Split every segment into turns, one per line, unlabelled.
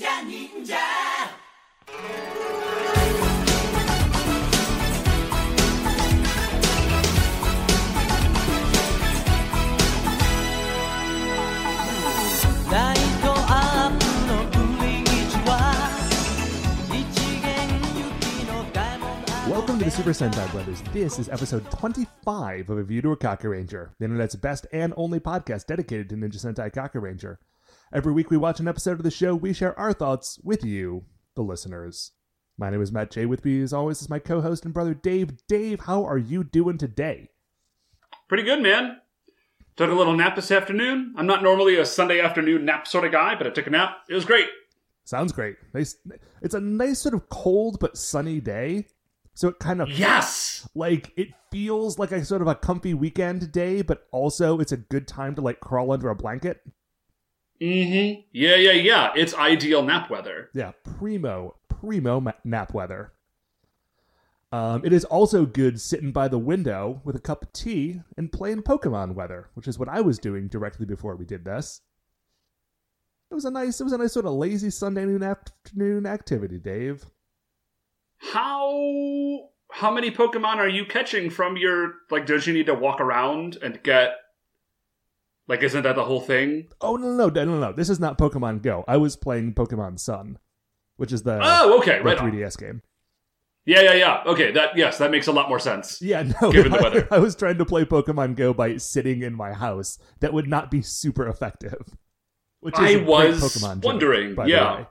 ninja, ninja.
Welcome to the Super Sentai Brothers. This is episode 25 of A View to a Kakuranger, the internet's best and only podcast dedicated to Ninja Sentai Kakuranger. Every week we watch an episode of the show, we share our thoughts with you, the listeners. My name is Matt J. With me, as always, is my co host and brother Dave. Dave, how are you doing today?
Pretty good, man. Took a little nap this afternoon. I'm not normally a Sunday afternoon nap sort of guy, but I took a nap. It was great.
Sounds great. Nice. It's a nice sort of cold but sunny day. So it kind of
Yes.
like it feels like a sort of a comfy weekend day, but also it's a good time to like crawl under a blanket.
Mm-hmm. Yeah, yeah, yeah. It's ideal nap weather.
Yeah, primo, primo ma- nap weather. Um, it is also good sitting by the window with a cup of tea and playing Pokemon weather, which is what I was doing directly before we did this. It was a nice, it was a nice sort of lazy Sunday noon afternoon activity, Dave.
How how many Pokemon are you catching from your like? Don't you need to walk around and get like? Isn't that the whole thing?
Oh no, no, no, no, no! This is not Pokemon Go. I was playing Pokemon Sun, which is the
Oh, okay,
the
right. on.
3DS game.
Yeah, yeah, yeah. Okay, that yes, that makes a lot more sense.
Yeah, no.
Given the
I-
weather.
I, was trying to play Pokemon Go by sitting in my house. That would not be super effective. Which is
I was
Pokemon joke,
wondering,
by the
yeah.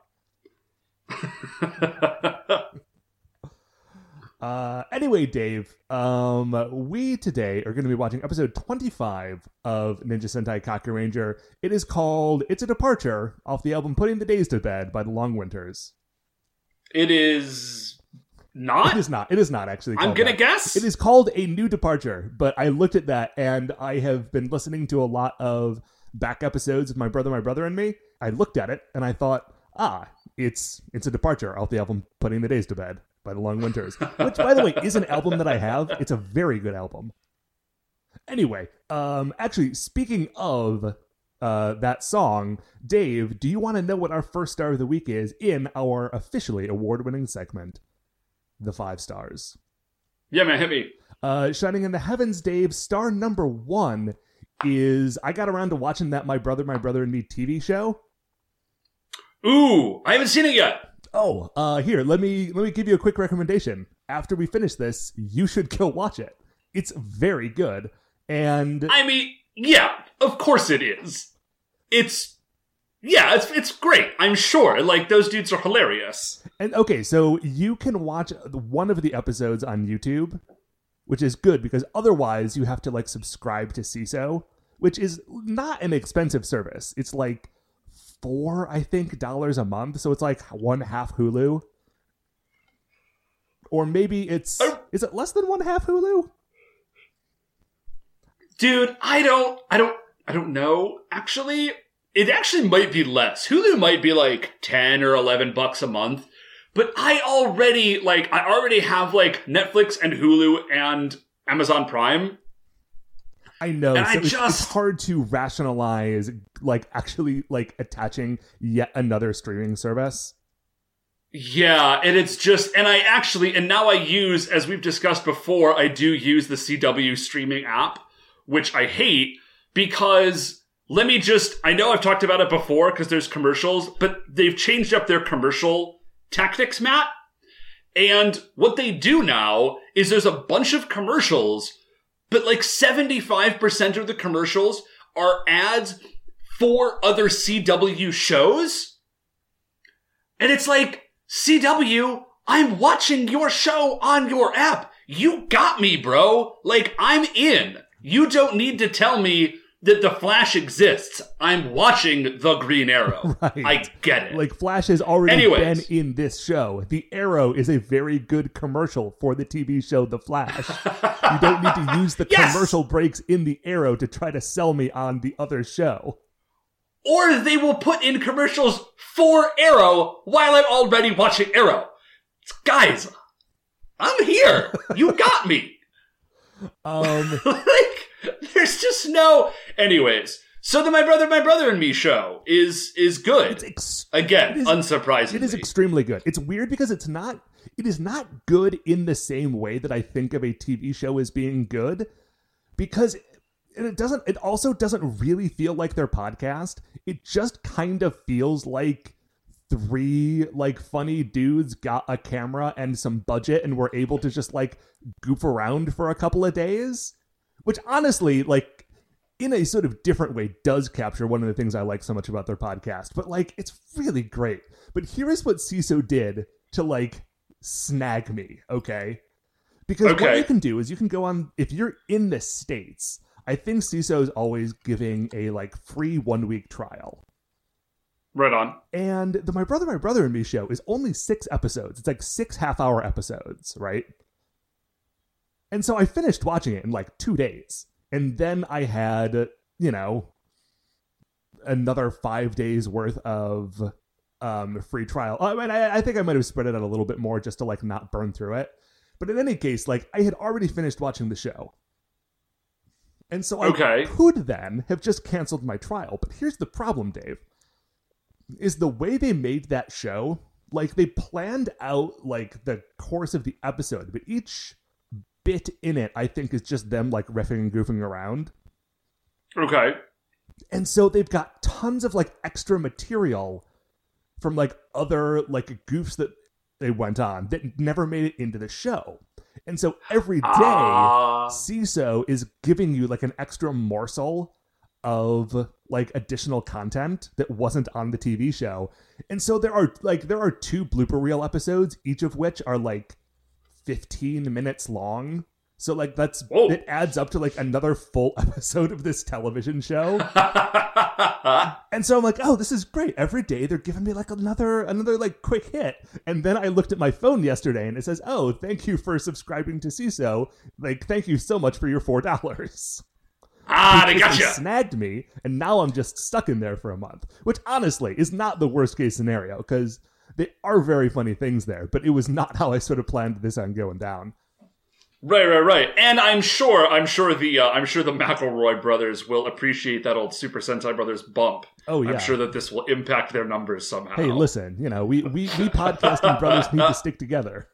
Uh, anyway, Dave, um, we today are going to be watching episode 25 of Ninja Sentai Kakuranger. It is called It's a Departure off the album Putting the Days to Bed by the Long Winters.
it is not.
is not. It is not actually.
I'm gonna guess.
It is called A New Departure, but I looked at that and I have been listening to a lot of back episodes of My Brother, My Brother and Me. I looked at it and I thought, ah, it's it's a departure off the album Putting the Days to Bed by the Long Winters, which by the way is an album that I have. It's a very good album. Anyway, um actually speaking of uh, that song, Dave, do you want to know what our first star of the week is in our officially award-winning segment, the five stars?
Yeah, man, hit me.
Uh, Shining in the Heavens, Dave, star number one is I got around to watching that My Brother, My Brother and Me TV show.
Ooh, I haven't seen it yet.
Oh, uh, here, let me let me give you a quick recommendation. After we finish this, you should go watch it. It's very good. And
I mean, yeah, of course it is. It's yeah, it's it's great. I'm sure. Like those dudes are hilarious.
and okay, so you can watch one of the episodes on YouTube, which is good because otherwise you have to like subscribe to Seeso, which is not an expensive service. It's like four, I think, dollars a month. So it's like one half Hulu. Or maybe it's
Oh.
is it less than one half Hulu?
Dude, I don't I don't I don't know. Actually, it actually might be less. Hulu might be like 10 or 11 bucks a month. But I already like I already have like Netflix and Hulu and Amazon Prime.
I know. So
I
it's, it's
just-
hard to rationalize like actually like attaching yet another streaming service.
Yeah, and it's just, and I actually, and now I use, as we've discussed before, I do use the CW streaming app, which I hate because let me just, I know I've talked about it before because there's commercials, but they've changed up their commercial tactics, Matt. And what they do now is there's a bunch of commercials, but like 75% of the commercials are ads for other CW shows. And it's like, CW, I'm watching your show on your app. You got me, bro. Like, I'm in. You don't need to tell me that the Flash exists. I'm watching the Green Arrow.
Right.
I get it.
Like Flash has already
Anyways.
been in this show. The Arrow is a very good commercial for the TV show The Flash. you don't need to use the
Yes!
commercial breaks in the Arrow to try to sell me on the other show.
or they will put in commercials for Arrow while I'm already watching Arrow. Guys, I'm here. You got me.
Um
like, there's just no. Anyways, So the My Brother, My Brother and Me show is is good.
It's ex-
Again,
it is-
unsurprisingly.
It is extremely good. It's weird because it's not it is not good in the same way that I think of a TV show as being good because and it doesn't it also doesn't really feel like their podcast. It just kind of feels like three like funny dudes got a camera and some budget and were able to just like goof around for a couple of days, which honestly like in a sort of different way does capture one of the things I like so much about their podcast. But like it's really great. But here is what Seeso did to like snag me, okay? Because what you can do is you can go on if you're in the States, I think Seeso is always giving a like free one week trial.
Right on.
And the My Brother, My Brother and Me show is only six episodes. It's like six half hour episodes, right? And so I finished watching it in like two days. And then I had, you know, another five days worth of um, free trial. I mean, I, I think I might have spread it out a little bit more just to like not burn through it. But in any case, like I had already finished watching the show. And so I
Okay.
could then have just canceled my trial. But here's the problem, Dave is the way they made that show like they planned out like the course of the episode but each bit in it i think is just them like riffing and goofing around
Okay.
and so they've got tons of like extra material from like other like goofs that they went on that never made it into the show and so every day
Ah.
Seeso is giving you like an extra morsel of like additional content that wasn't on the TV show. And so there are like there are two blooper reel episodes, each of which are like 15 minutes long. So like that's
Whoa.
it adds up to like another full episode of this television show. And so I'm like, oh, this is great. Every day they're giving me like another another like quick hit. And then I looked at my phone yesterday and it says, oh, thank you for subscribing to Seeso. Like, thank you so much for your four dollars.
Ah, they gotcha.
snagged me, and now I'm just stuck in there for a month. Which honestly is not the worst case scenario because they are very funny things there. But it was not how I sort of planned this on going down.
Right, right, right. And I'm sure, I'm sure the, uh, I'm sure the McElroy brothers will appreciate that old Super Sentai Brothers bump.
Oh yeah.
I'm sure that this will impact their numbers somehow.
Hey, listen, you know, we we we podcasting brothers need to stick together.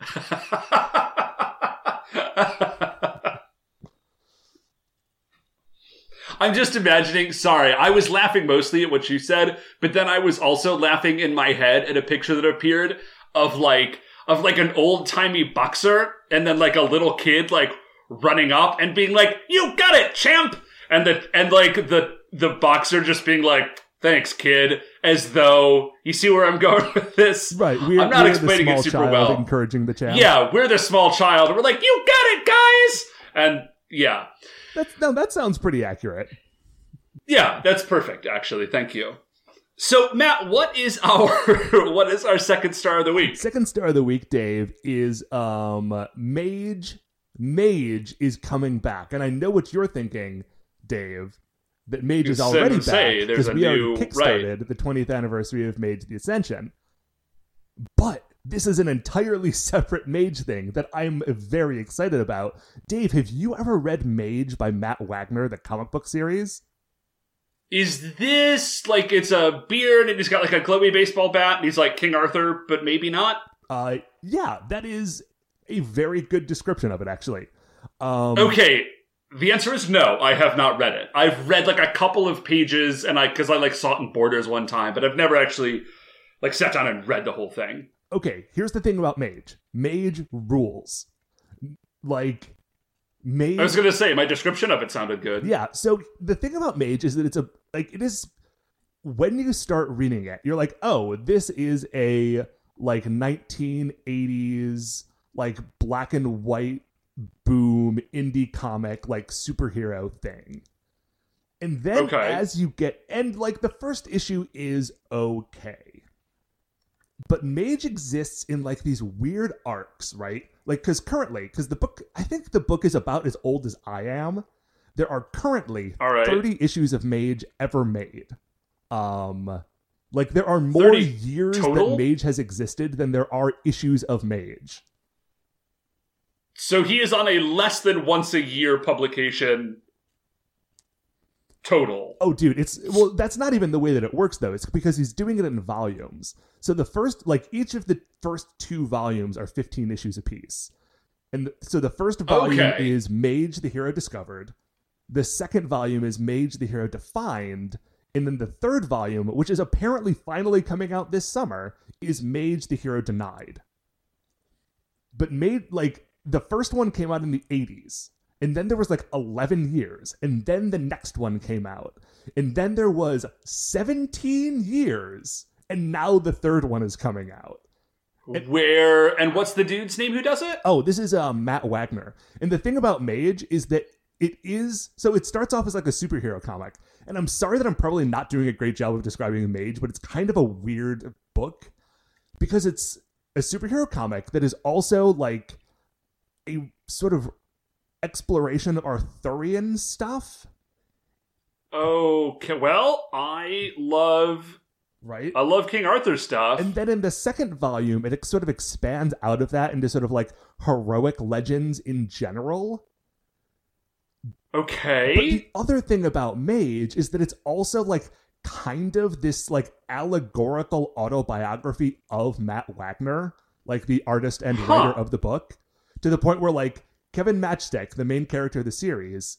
I'm just imagining. Sorry, I was laughing mostly at what you said, but then I was also laughing in my head at a picture that appeared of like of like an old timey boxer, and then like a little kid like running up and being like, "You got it, champ!" and the and like the the boxer just being like, "Thanks, kid," as though you see where I'm going with this.
Right. We're,
I'm not
we're
explaining
the
it super
child
well.
encouraging the champ.
Yeah, we're the small child. We're like, "You got it, guys!" And yeah,
That's no, that sounds pretty accurate.
Yeah, that's perfect. Actually, thank you. So, Matt, what is our what is our second star of the week?
Second star of the week, Dave, is um Mage. Mage is coming back, and I know what you're thinking, Dave. That Mage is already back because we already
new-
kickstarted the 20th anniversary of Mage: The Ascension. But this is an entirely separate Mage thing that I'm very excited about. Dave, have you ever read Mage by Matt Wagner, the comic book series?
Is this like it's a beard and he's got like a glowy baseball bat and he's like King Arthur, but maybe not?
Uh, yeah, that is a very good description of it, actually. Um,
Okay, the answer is no. I have not read it. I've read like a couple of pages and I because I like saw it in Borders one time, but I've never actually like sat down and read the whole thing.
Okay, here's the thing about Mage. Mage rules. Like Mage
I was gonna say my description of it sounded good.
Yeah, so the thing about Mage is that it's a like it is when you start reading it, you're like, "Oh, this is a like 1980s like black and white boom indie comic like superhero thing." And then
Okay.
as you get and like the first issue is okay. But Mage exists in like these weird arcs, right? Like cuz currently cuz the book I think the book is about as old as I am. There are currently
right.
30 issues of Mage ever made. Um like there are more years
total?
that Mage has existed than there are issues of Mage.
So he is on a less than once a year publication total.
Oh, dude, it's well. That's not even the way that it works, though. It's because he's doing it in volumes. So the first, like, each of the first two volumes are fifteen issues apiece, and th- so the first volume
Okay.
is Mage, the hero discovered. The second volume is Mage, the hero defined, and then the third volume, which is apparently finally coming out this summer, is Mage, the hero denied. But made like the first one came out in the eighties and then there was like 11 years and then the next one came out. And then there was 17 years and now the third one is coming out.
And, Where and what's the dude's name who does it?
oh this is uh, matt wagner. And the thing about mage is that it is so it starts off as like a superhero comic. And i'm sorry that i'm probably not doing a great job of describing mage but it's kind of a weird book because it's a superhero comic that is also like a sort of exploration of arthurian stuff
Okay, well, I love
right
I love King Arthur stuff.
And then in the second volume, it sort of expands out of that into sort of like heroic legends in general.
Okay.
But the other thing about Mage is that it's also like kind of this like allegorical autobiography of Matt Wagner, like the artist and
Huh.
writer of the book, to the point where like Kevin Matchstick, the main character of the series,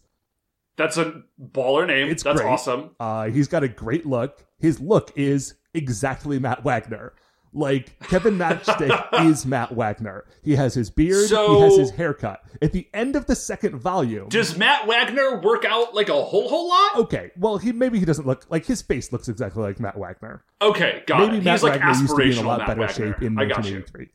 That's a baller name.
It's
That's
great.
awesome.
Uh, he's got a great look. His look is exactly Matt Wagner. Like Kevin Matchstick is Matt Wagner. He has his beard.
So-
he has his haircut. At the end of the second volume,
Does Matt Wagner work out like a whole whole lot?
okay, well, he maybe he doesn't look like his face looks exactly like Matt Wagner.
Okay, got
maybe
it.
Matt
He's like
Wagner used to be in a lot
Matt
better
Wagner.
shape in
I got you.
1983.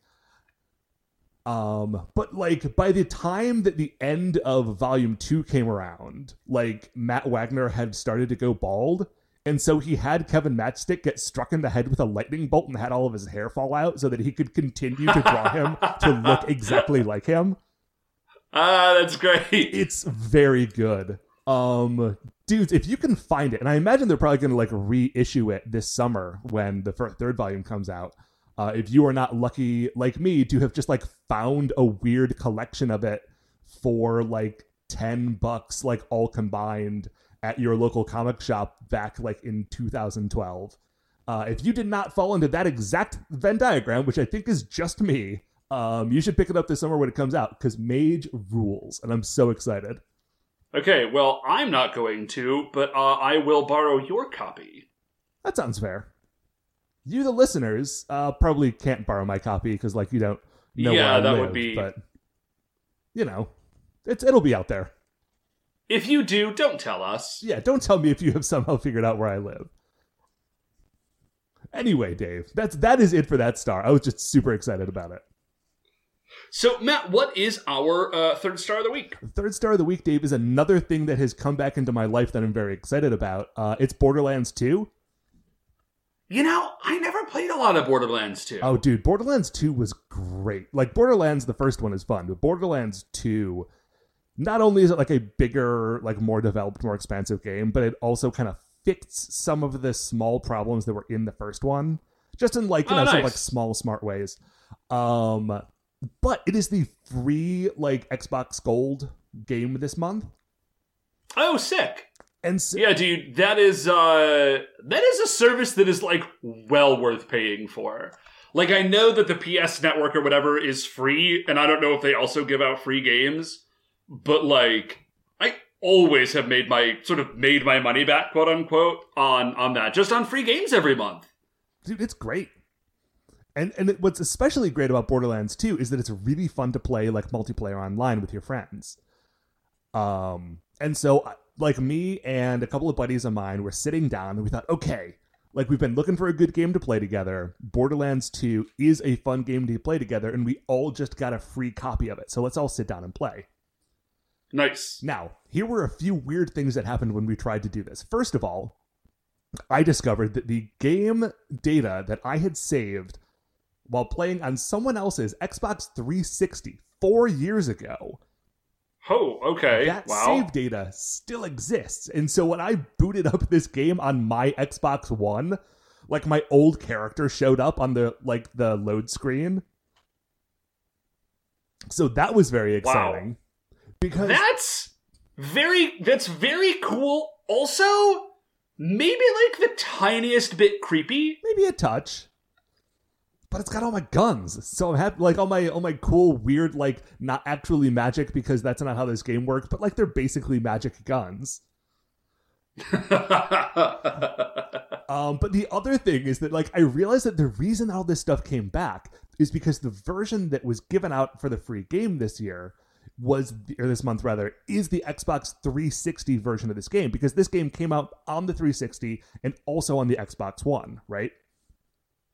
Um, but like by the time that the end of volume two came around, like Matt Wagner had started to go bald, and so he had Kevin Matchstick get struck in the head with a lightning bolt and had all of his hair fall out so that he could continue to draw him to look exactly like him.
Ah, that's great.
It's very good. Um, dudes, if you can find it, and I imagine they're probably going to like reissue it this summer when the third volume comes out. Uh, if you are not lucky like me to have just like found a weird collection of it for like 10 bucks, like all combined at your local comic shop back like in 2012. Uh, if you did not fall into that exact Venn diagram, which I think is just me, um, you should pick it up this summer when it comes out because Mage rules, and I'm so excited.
Okay, well, I'm not going to, but uh, I will borrow your copy.
That sounds fair. You, the listeners, uh, probably can't borrow my copy because, like, you don't know
Yeah,
where I
that
live,
would be-
But you know, it's it'll be out there.
If you do, don't tell us.
Yeah, don't tell me if you have somehow figured out where I live. Anyway, Dave, that's that is it for that star. I was just super excited about it.
So, Matt, what is our uh, third star of the week?
Third star of the week, Dave, is another thing that has come back into my life that I'm very excited about. Uh, it's Borderlands 2.
You know, I never played a lot of Borderlands 2.
Oh, dude, Borderlands 2 was great. Like, Borderlands, the first one is fun, but Borderlands 2, not only is it like a bigger, like more developed, more expansive game, but it also kind of fixed some of the small problems that were in the first one, just in like, you
Oh,
know, sort of like small, smart ways. Um, but it is the free, like, Xbox Gold game this month.
Oh, sick.
And so,
Yeah, dude, that is uh that is a service that is like well worth paying for. Like I know that the PS network or whatever is free and I don't know if they also give out free games, but like I always have made my sort of made my money back quote unquote on on that just on free games every month.
dude, it's great. And and what's especially great about Borderlands 2 is that it's really fun to play like multiplayer online with your friends. Um, and so I- like me and a couple of buddies of mine were sitting down and we thought, okay, like we've been looking for a good game to play together. Borderlands 2 is a fun game to play together, and we all just got a free copy of it. So let's all sit down and play.
Nice.
Now, here were a few weird things that happened when we tried to do this. First of all, I discovered that the game data that I had saved while playing on someone else's Xbox 360 four years ago,
Oh, okay.
that
wow.
save data still exists. And so when I booted up this game on my Xbox One, like my old character showed up on the like the load screen. So that was very
Wow.
exciting. Because
That's very that's very cool Also, maybe like the tiniest bit creepy.
Maybe a touch. But it's got all my guns, so I'm happy. Like all my all my cool, weird, like not actually magic because that's not how this game works. But like they're basically magic guns. Um, but the other thing is that like I realized that the reason all this stuff came back is because the version that was given out for the free game this year was or this month rather is the Xbox 360 version of this game because this game came out on the 360 and also on the Xbox One, right?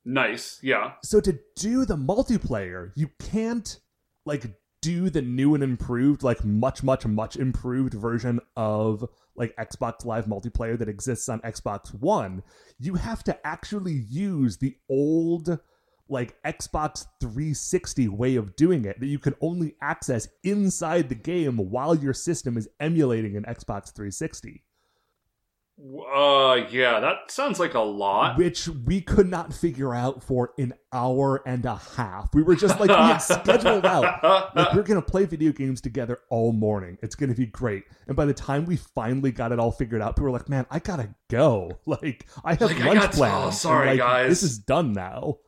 Nice. Yeah.
So to do the multiplayer, you can't like do the new and improved, like much, much, much improved version of like Xbox Live multiplayer that exists on Xbox One. You have to actually use the old like Xbox 360 way of doing it that you can only access inside the game while your system is emulating an Xbox 360
Uh, yeah, that sounds like a lot.
which we could not figure out for an hour and a half. We were just like, we had scheduled out. Like, we're going to play video games together all morning. It's going to be great. And by the time we finally got it all figured out, people were like, man, I got to go. Like, I have
Like, I
lunch
oh,
plans. and,
sorry,
like,
guys.
This is done now.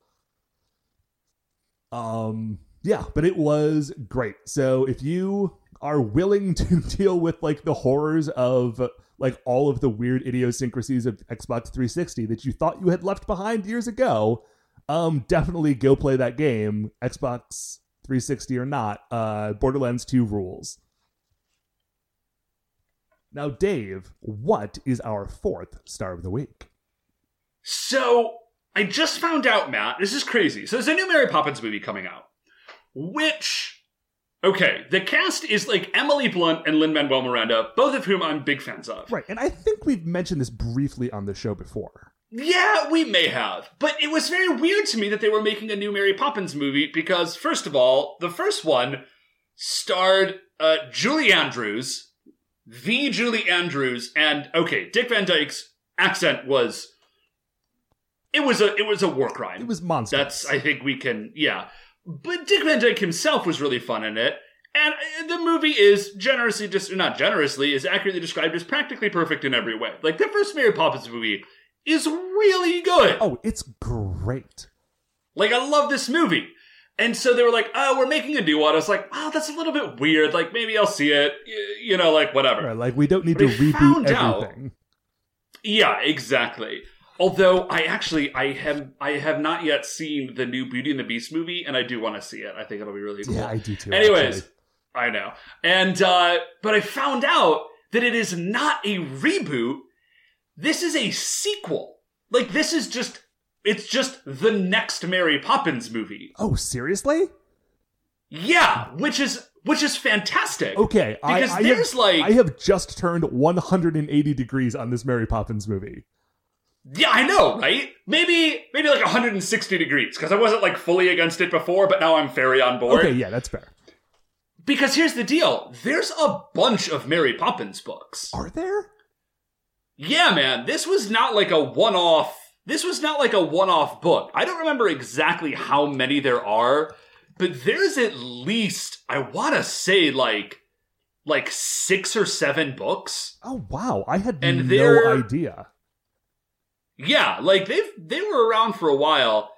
Um, yeah, but it was great. So if you are willing to deal with like the horrors of like all of the weird idiosyncrasies of Xbox 360 that you thought you had left behind years ago, um, definitely go play that game, Xbox 360 or not. Uh, Borderlands 2 rules. Now, Dave, what is our fourth star of the week?
So I just found out, Matt. This is crazy. So there's a new Mary Poppins movie coming out, which okay, the cast is like Emily Blunt and Lin Manuel Miranda, both of whom I'm big fans of.
Right, and I think we've mentioned this briefly on the show before.
Yeah, we may have, but it was very weird to me that they were making a new Mary Poppins movie because, first of all, the first one starred uh, Julie Andrews, the Julie Andrews, and okay, Dick Van Dyke's accent was. It was a it was a war crime.
It was monstrous.
That's I think we can yeah. But Dick Van Dyke himself was really fun in it. And uh, the movie is generously just not generously is accurately described as practically perfect in every way. Like the first Mary Poppins movie is really good.
oh, it's great.
Like I love this movie. And so they were like, "Oh, we're making a new one." I was like, "Oh, that's a little bit weird. Like maybe I'll see it. You know, like whatever."
Right, like we don't need
But
to
I
reboot
found out-
everything.
Yeah, exactly. Although I actually I have I have not yet seen the new Beauty and the Beast movie, and I do want to see it. I think it'll be really cool.
Yeah, I do too.
Anyways,
actually.
I know. And uh but I found out that it is not a reboot. This is a sequel. Like this is just it's just the next Mary Poppins movie.
oh, seriously?
Yeah, which is which is fantastic.
Okay, I,
Because
I
there's
have,
like
I have just turned 180 degrees on this Mary Poppins movie.
Yeah, I know, right? Maybe maybe like 160 degrees because I wasn't like fully against it before, but now I'm very on board.
Okay, yeah, that's fair.
Because here's the deal: there's a bunch of Mary Poppins books.
Are there?
Yeah, man, this was not like a one-off. This was not like a one-off book. I don't remember exactly how many there are, but there's at least I want to say like like six or seven books.
Oh wow, I had
And
no idea.
Yeah, like they've they were around for a while.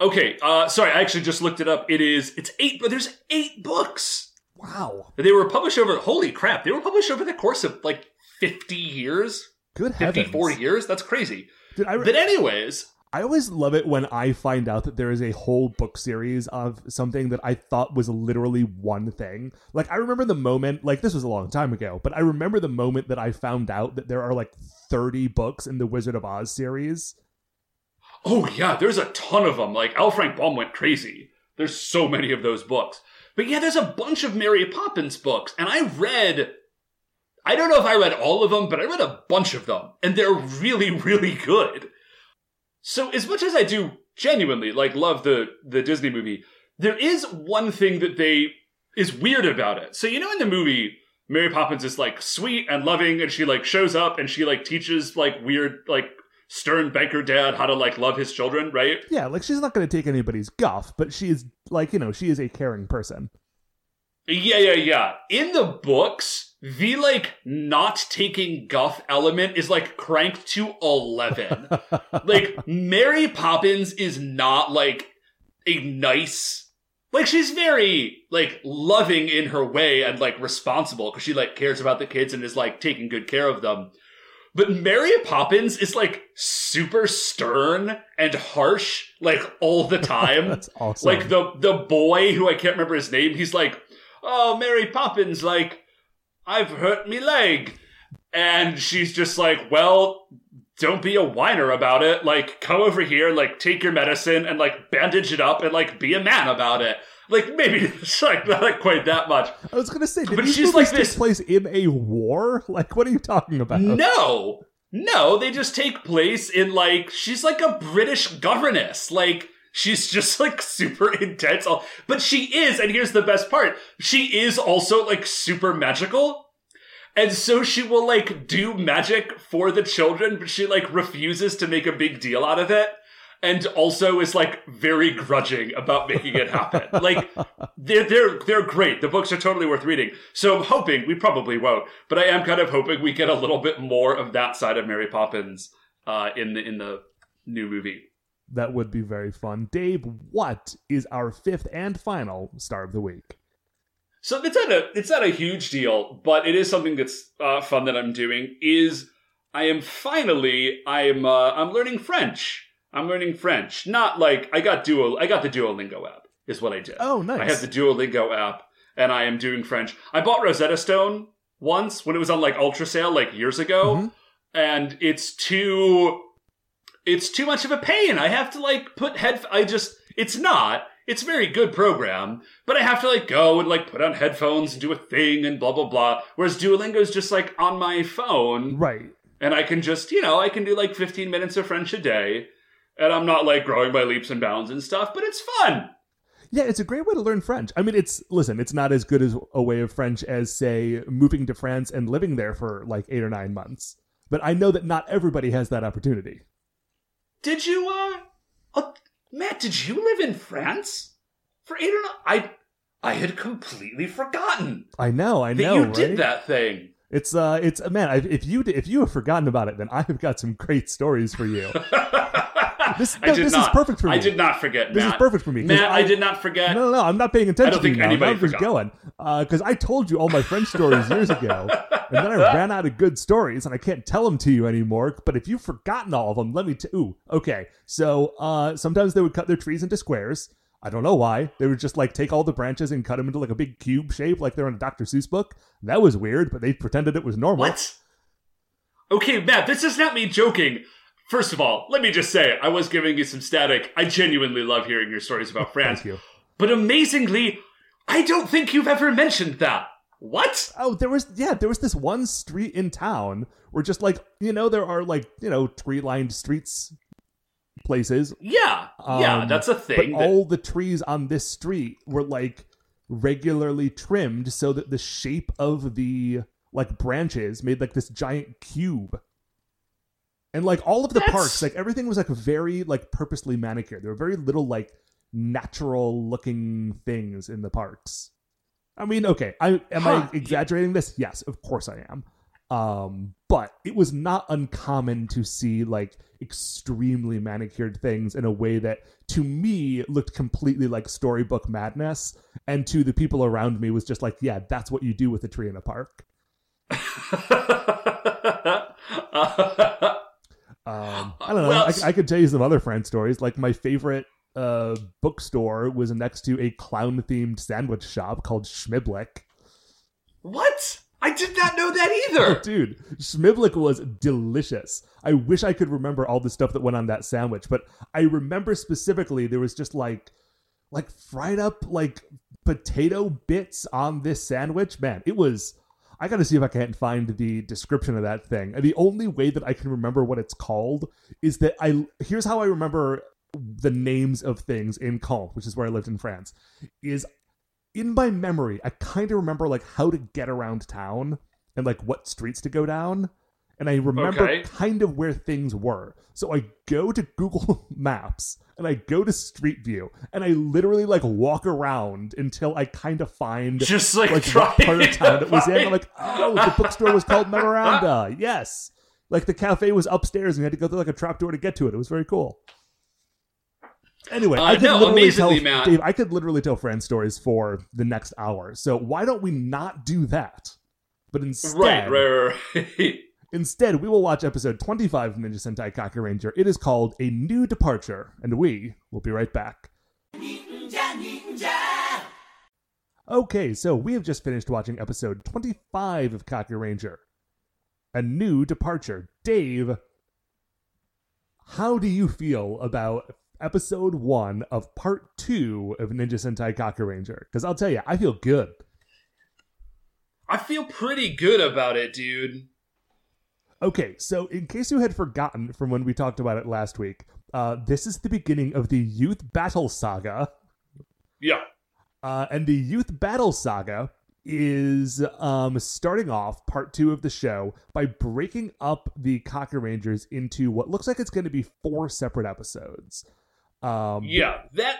Okay, uh sorry, I actually just looked it up. It is it's eight but there's eight books.
Wow,
They were published over holy crap, they were published over the course of like 50 years,
good
50
heavens!
40 years. That's crazy.
Dude, I,
But anyways,
I always love it when I find out that there is a whole book series of something that I thought was literally one thing. Like I remember the moment, like this was a long time ago, but I remember the moment that I found out that there are like 30 books in the Wizard of Oz series.
oh yeah, there's a ton of them. Like L. Frank Baum went crazy. There's so many of those books. But yeah, there's a bunch of Mary Poppins books, and I read. I don't know if I read all of them, but I read a bunch of them, and they're really, really good. So as much as I do genuinely like love the the Disney movie, there is one thing that they is weird about it. So you know in the movie Mary Poppins is like sweet and loving and she like shows up and she like teaches like weird like stern banker dad how to like love his children, right?
Yeah, like she's not going to take anybody's guff, but she is like, you know, she is a caring person.
Yeah, yeah, yeah. In the books, the like not taking guff element is like cranked to 11. like Mary Poppins is not like a nice like she's very like loving in her way and like responsible because she like cares about the kids and is like taking good care of them. But Mary Poppins is like super stern and harsh like all the time.
That's awesome.
Like the the boy who I can't remember his name, he's like, "Oh, Mary Poppins, like I've hurt me leg," and she's just like, "Well, don't be a whiner about it. Like, come over here like take your medicine and like bandage it up and like be a man about it." Like maybe it's like not quite that much.
I was gonna say, did
But she's like this-
place in a war? Like, what are you talking about?
No, no, they just take place in like she's like a British governess. Like she's just like super intense. But she is, and here's the best part: she is also like super magical. And so she will like do magic for the children, but she like refuses to make a big deal out of it. And also is like very grudging about making it happen. like they're they're they're great. The books are totally worth reading. So I'm hoping we probably won't, but I am kind of hoping we get a little bit more of that side of Mary Poppins uh, in the in the new movie.
That would be very fun. Dave, what is our fifth and final star of the week?
So it's not a it's not a huge deal, but it is something that's uh, fun that I'm doing. Is I am finally I'm uh, I'm learning French. I'm learning French. Not like I got Duo I got the Duolingo app is what I did.
Oh, nice.
I have the Duolingo app and I am doing French. I bought Rosetta Stone once when it was on like ultra sale like years ago,
Mhm.
and it's too it's too much of a pain. I have to like put head I just it's not. It's a very good program, but I have to like go and like put on headphones and do a thing and blah blah blah. Whereas Duolingo's just like on my phone
Right.
and I can just, you know, I can do like 15 minutes of French a day. And I'm not like growing by leaps and bounds and stuff, but it's fun.
Yeah, it's a great way to learn French. I mean, it's listen, it's not as good as a way of French as say moving to France and living there for like 8 or 9 months. But I know that not everybody has that opportunity.
Did you, uh, uh, Matt, did you live in France for eight or nine? I, I had completely forgotten
I know, I
that
know,
you
right?
did that thing.
It's uh it's man, I, if you if you have forgotten about it, then I've got some great stories for you. This-
I
no,
did
this is perfect for me.
I did not forget.
This is perfect for me.
Matt, I,
I-
did not forget.
No, no, no, I'm not paying attention
I don't
to you
think
now.
anybody
just
forgot.
going. Because I told you all my French stories years ago, and then I ran out of good stories, and I can't tell them to you anymore. But if you've forgotten all of them, let me. T- Ooh, okay. So uh, sometimes they would cut their trees into squares. I don't know why. They would just like take all the branches and cut them into like a big cube shape, like they're in a Dr. Seuss book. That was weird, but they pretended it was normal.
What? Okay, Matt, this is not me joking. First of all, let me just say, I was giving you some static. I genuinely love hearing your stories about France.
Thank you.
But amazingly, I don't think you've ever mentioned that. What?
Oh, there was yeah, there was this one street in town where just like you know there are like you know tree lined streets places
Yeah, yeah,
Um,
that's a
but
thing. that-
all the trees on this street were like regularly trimmed so that the shape of the like branches made like this giant cube and like all of the
That's-
parks like everything was like very like purposely manicured. There were very little like natural looking things in the parks. I mean okay i am
Huh.
i exaggerating this? Yes of course i am. Um but it was not uncommon to see like extremely manicured things in a way that to me looked completely like storybook madness. And to the people around me was just like yeah that's what you do with a tree in a park um i don't know
Well,
I, I could tell you some other friend stories like my favorite uh bookstore was next to a clown themed sandwich shop called Schmiblick.
what? I did not know that
Oh,
either.
dude, Schmiblick was delicious. I wish I could remember all the stuff that went on that sandwich, but I remember specifically there was just like like fried up like potato bits on this sandwich. Man, it was I got to see if I can't find the description of that thing. And the only way that I can remember what it's called is that I here's how I remember the names of things in Caen, which is where I lived in France, is in my memory, I kind of remember like how to get around town and like what streets to go down. And I remember
Okay.
kind of where things were. So I go to Google Maps and I go to Street View and I literally like walk around until I kind of find
Just like,
like what part of town it was in. I'm like, oh, the bookstore was called Memoranda. Yes. Like the cafe was upstairs and you had to go through like a trapdoor to get to it. It was very cool. Anyway,
Uh,
I could
no,
literally tell
Matt.
Dave, I could literally tell friend stories for the next hour. So why don't we not do that? But instead,
right, right, right, right.
instead, we will watch episode 25 of Ninja Sentai Kaku Ranger. It is called A New Departure, and we will be right back. Okay, so we have just finished watching episode 25 of Kaku Ranger. A New Departure. Dave, how do you feel about episode 1 of part 2 of Ninja Sentai Kaku Ranger? Because I'll tell you, I feel good.
I feel pretty good about it, dude.
Okay, so in case you had forgotten from when we talked about it last week, uh, this is the beginning of the Youth Battle Saga.
Yeah.
Uh, and the Youth Battle Saga is um, starting off part two of the show by breaking up the Kaku Rangers into what looks like it's going to be four separate episodes. Um,
Yeah, that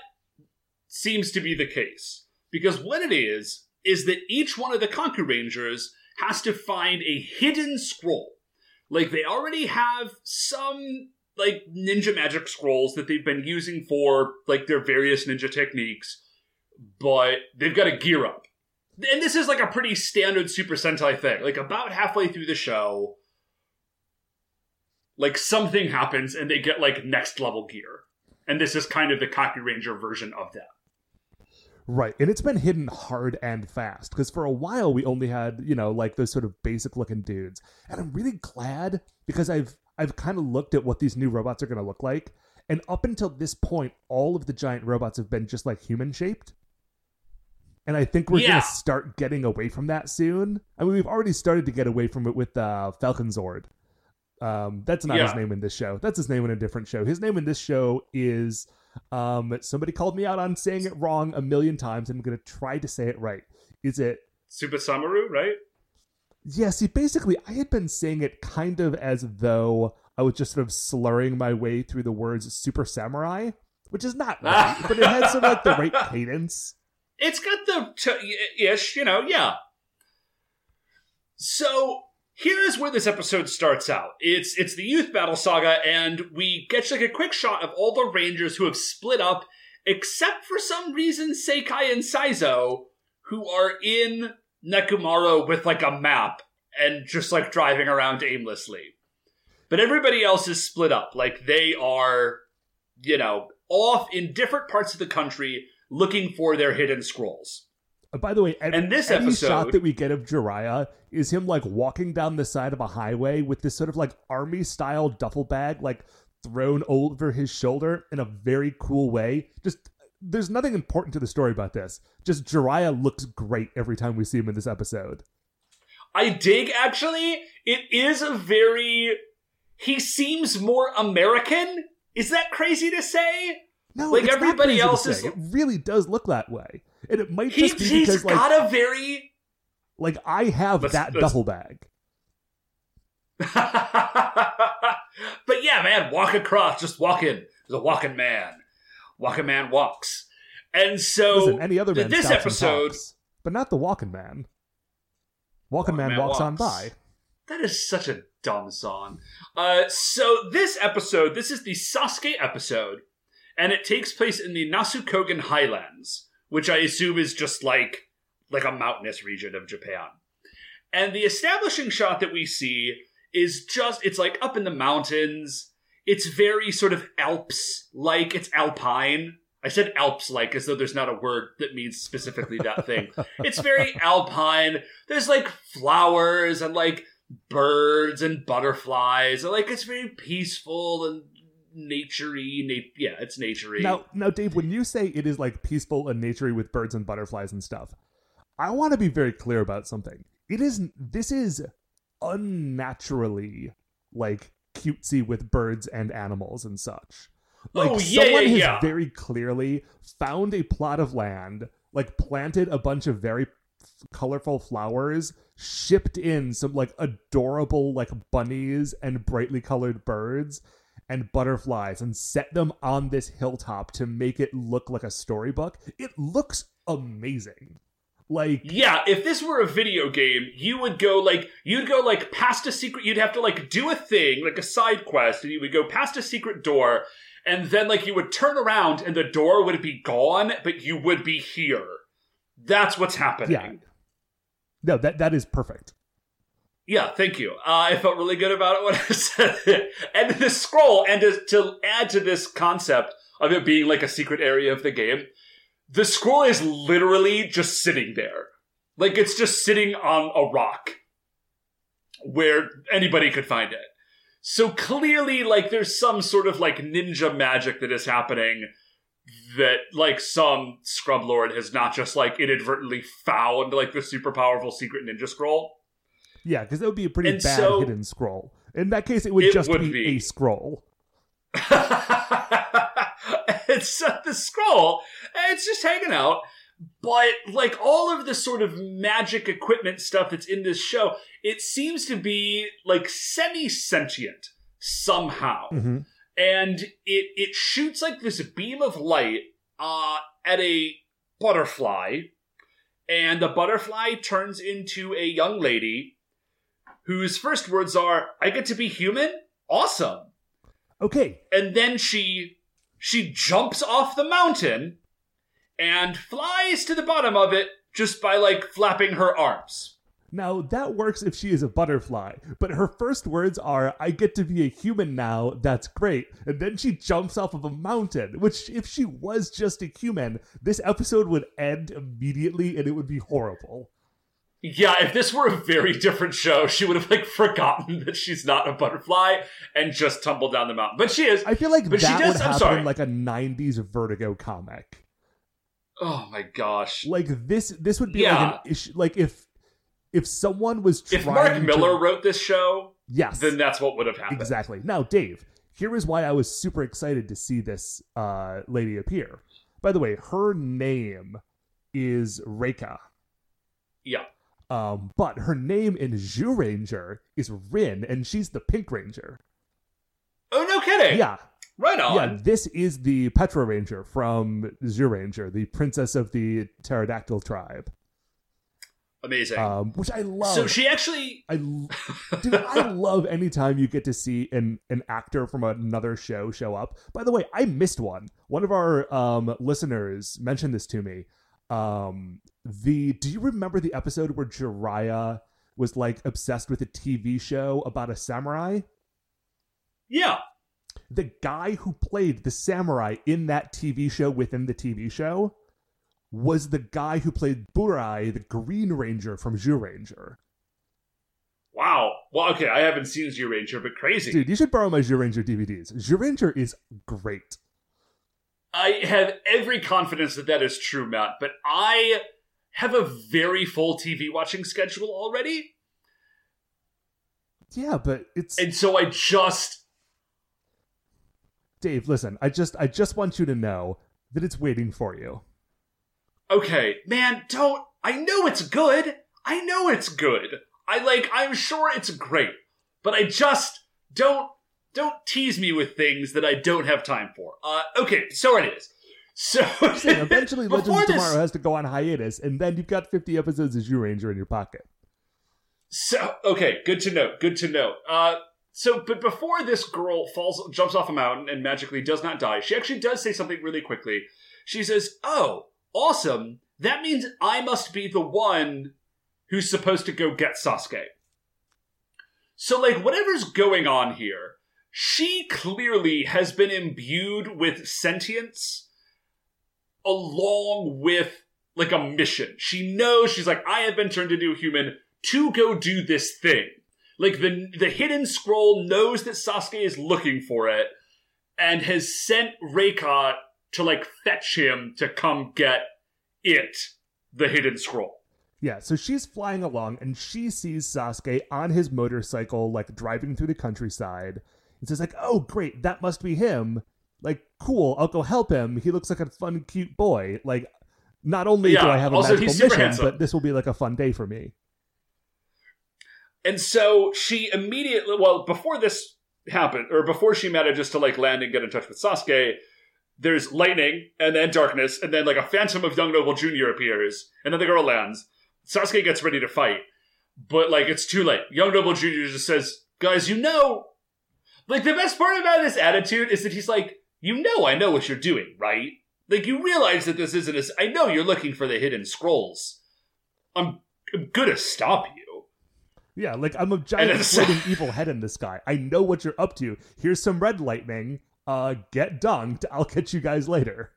seems to be the case. Because what it is, is that each one of the Kaku Rangers has to find a hidden scroll. Like, they already have some, like, ninja magic scrolls that they've been using for, like, their various ninja techniques, but they've got to gear up. And this is, like, a pretty standard Super Sentai thing. Like, about halfway through the show, like, something happens and they get, like, next level gear. And this is kind of the Kaku Ranger version of that.
Right, and it's been hidden hard and fast because for a while we only had you know like those sort of basic looking dudes, and I'm really glad because I've I've kind of looked at what these new robots are going to look like, and up until this point, all of the giant robots have been just like human shaped, and I think we're
Yeah.
going to start getting away from that soon. I mean, we've already started to get away from it with uh, Falcon Zord. Um, that's not his name in this show. That's his name in a different show. His name in this show is um, somebody called me out on saying it wrong a million times. I'm going to try to say it right. Is it?
Tsubasamaru, right?
Yeah, see, basically, I had been saying it kind of as though I was just sort of slurring my way through the words super samurai, which is not right, but it had sort of like the right cadence.
It's got the t- ish, you know, yeah. So here's where this episode starts out. It's it's the youth battle saga, and we get like a quick shot of all the rangers who have split up, except for some reason Seikai and Saizo, who are in Nekomaru with like a map and just like driving around aimlessly. But everybody else is split up. Like they are, you know, off in different parts of the country looking for their hidden scrolls.
Uh, By the way, every,
And this
any
episode-
shot that we get of Jiraiya is him like walking down the side of a highway with this sort of like army style duffel bag like thrown over his shoulder in a very cool way. Just there's nothing important to the story about this. Just Jiraiya looks great every time we see him in this episode.
I dig actually. It is a very he seems more American. Is that crazy to say?
No,
Like,
it's not
everybody else is-
It really does look that way, and it might just be
he's
because like
got a very
like I have
Let's-
that
let's-
duffel bag.
But yeah, man, walk across, just walk in. There's a walking man. Walking man walks. And so
Listen, any other man
this episode
talks, but not the walking man. Walking
Walking
man,
Man
walks, on by.
That is such a dumb song. Uh, so this episode, this is the Sasuke episode, and it takes place in the Nasu Kogen Highlands, which I assume is just like like a mountainous region of Japan. And the establishing shot that we see is just it's like up in the mountains. It's very sort of Alps like. It's alpine. I said Alps like as though there's not a word that means specifically that thing. It's very alpine. There's like flowers and like birds and butterflies. And Like it's very peaceful and naturey. Na- yeah, it's naturey.
Now, now, Dave, when you say it is like peaceful and naturey with birds and butterflies and stuff, I want to be very clear about something. It is this is unnaturally like cutesy with birds and animals and such. Oh, like
Oh, yeah,
someone
yeah,
has
yeah.
very clearly found a plot of land, like planted a bunch of very colorful flowers shipped in some like adorable like bunnies and brightly colored birds and butterflies and set them on this hilltop to make it look like a storybook. It looks amazing. Like
Yeah, if this were a video game, you would go like you'd go like past a secret you'd have to like do a thing, like a side quest, and you would go past a secret door, and then like you would turn around and the door would be gone, but you would be here. That's what's happening.
yeah. No, that that is perfect.
Yeah, thank you. Uh, I felt really good about it when I said it. And the scroll, and to, to add to this concept of it being like a secret area of the game, the scroll is literally just sitting there. Like it's just sitting on a rock where anybody could find it. So clearly, like, there's some sort of like ninja magic that is happening that like some scrub lord has not just like inadvertently found like the super powerful secret ninja scroll.
Yeah, because that would be a pretty
And
bad
so-
hidden scroll. In that case, it would
It
just
would
be,
be.
a scroll.
it's uh, the scroll. It's just hanging out. But like all of the sort of magic equipment stuff that's in this show, it seems to be like semi sentient somehow.
hmm
And it it shoots like this beam of light uh, at a butterfly, and the butterfly turns into a young lady whose first words are, "I get to be human, awesome."
Okay,
and then she she jumps off the mountain and flies to the bottom of it just by like flapping her arms.
Now that works if she is a butterfly, but her first words are, I get to be a human now, that's great. And then she jumps off of a mountain, which, if she was just a human, this episode would end immediately and it would be horrible.
Yeah, if this were a very different show, she would have like forgotten that she's not a butterfly and just tumbled down the mountain. But she is.
I feel like
But she
that
does-
would
I'm
happen
sorry.
like a 90s Vertigo comic.
Oh my gosh.
Like this this would be
Yeah.
like an issue like if if someone was trying
If Mark
to-
Millar wrote this show,
Yes.
then that's what would have happened.
Exactly. Now, Dave, here is why I was super excited to see this uh, lady appear. By the way, her name is Reika.
Yeah.
Um, but her name in Zyuranger is Rin, and she's the Pink Ranger.
Oh no kidding.
Yeah,
Right on.
yeah. This is the Petra Ranger from Zyuranger, the princess of the pterodactyl tribe,
Amazing.
um, which I love.
so she actually
I, dude, I love anytime you get to see an an actor from another show show up. By the way, I missed one. One of our um, listeners mentioned this to me. Um, the do you remember the episode where Jiraiya was like obsessed with a TV show about a samurai?
Yeah.
The guy who played the samurai in that TV show within the TV show was the guy who played Burai, the Green Ranger from Zyuranger.
Wow. Well, okay, I haven't seen Zero Ranger, but crazy.
Dude, you should borrow my Zyuranger DVDs. Zyuranger is great.
I have every confidence that that is true, Matt, but I have a very full TV watching schedule already.
Yeah, but it's
And so I just
Dave. Listen, I just I just want you to know that it's waiting for you.
okay, man, don't I know it's good. I know it's good. I like I'm sure it's great. But I just don't don't tease me with things that I don't have time for. Uh okay, so anyways. So
eventually, Legends of
this-
Tomorrow has to go on hiatus, and then you've got 50 episodes of Zyuranger in your pocket.
So okay, good to know. Good to know. Uh, so but before this girl falls, jumps off a mountain and magically does not die, she actually does say something really quickly. She says, "Oh, awesome! That means I must be the one who's supposed to go get Sasuke." So like whatever's going on here, she clearly has been imbued with sentience along with like a mission. She knows she's like, I have been turned into a human to go do this thing. Like the the hidden scroll knows that Sasuke is looking for it and has sent Reika to like fetch him to come get it, the hidden scroll.
Yeah, so she's flying along, and she sees Sasuke on his motorcycle, like driving through the countryside, and says, "Like, oh great, that must be him. Like, cool, I'll go help him. He looks like a fun, cute boy. Like, Not only do I have a
also
magical mission,
handsome.
but this will be like a fun day for me.
And so she immediately, well, before this happened, or before she manages to like land and get in touch with Sasuke, there's lightning and then darkness, and then like a phantom of Young Noble Jr. appears, and then the girl lands. Sasuke gets ready to fight, but like it's too late. Young Noble Jr. just says, "Guys, you know, like the best part about this attitude is that he's like, you know, I know what you're doing, right? Like you realize that this isn't as I know you're looking for the hidden scrolls. I'm, I'm gonna stop you."
Yeah, like I'm a giant floating evil head in the sky. I know what you're up to. Here's some red lightning. Uh, get dunked. I'll catch you guys later.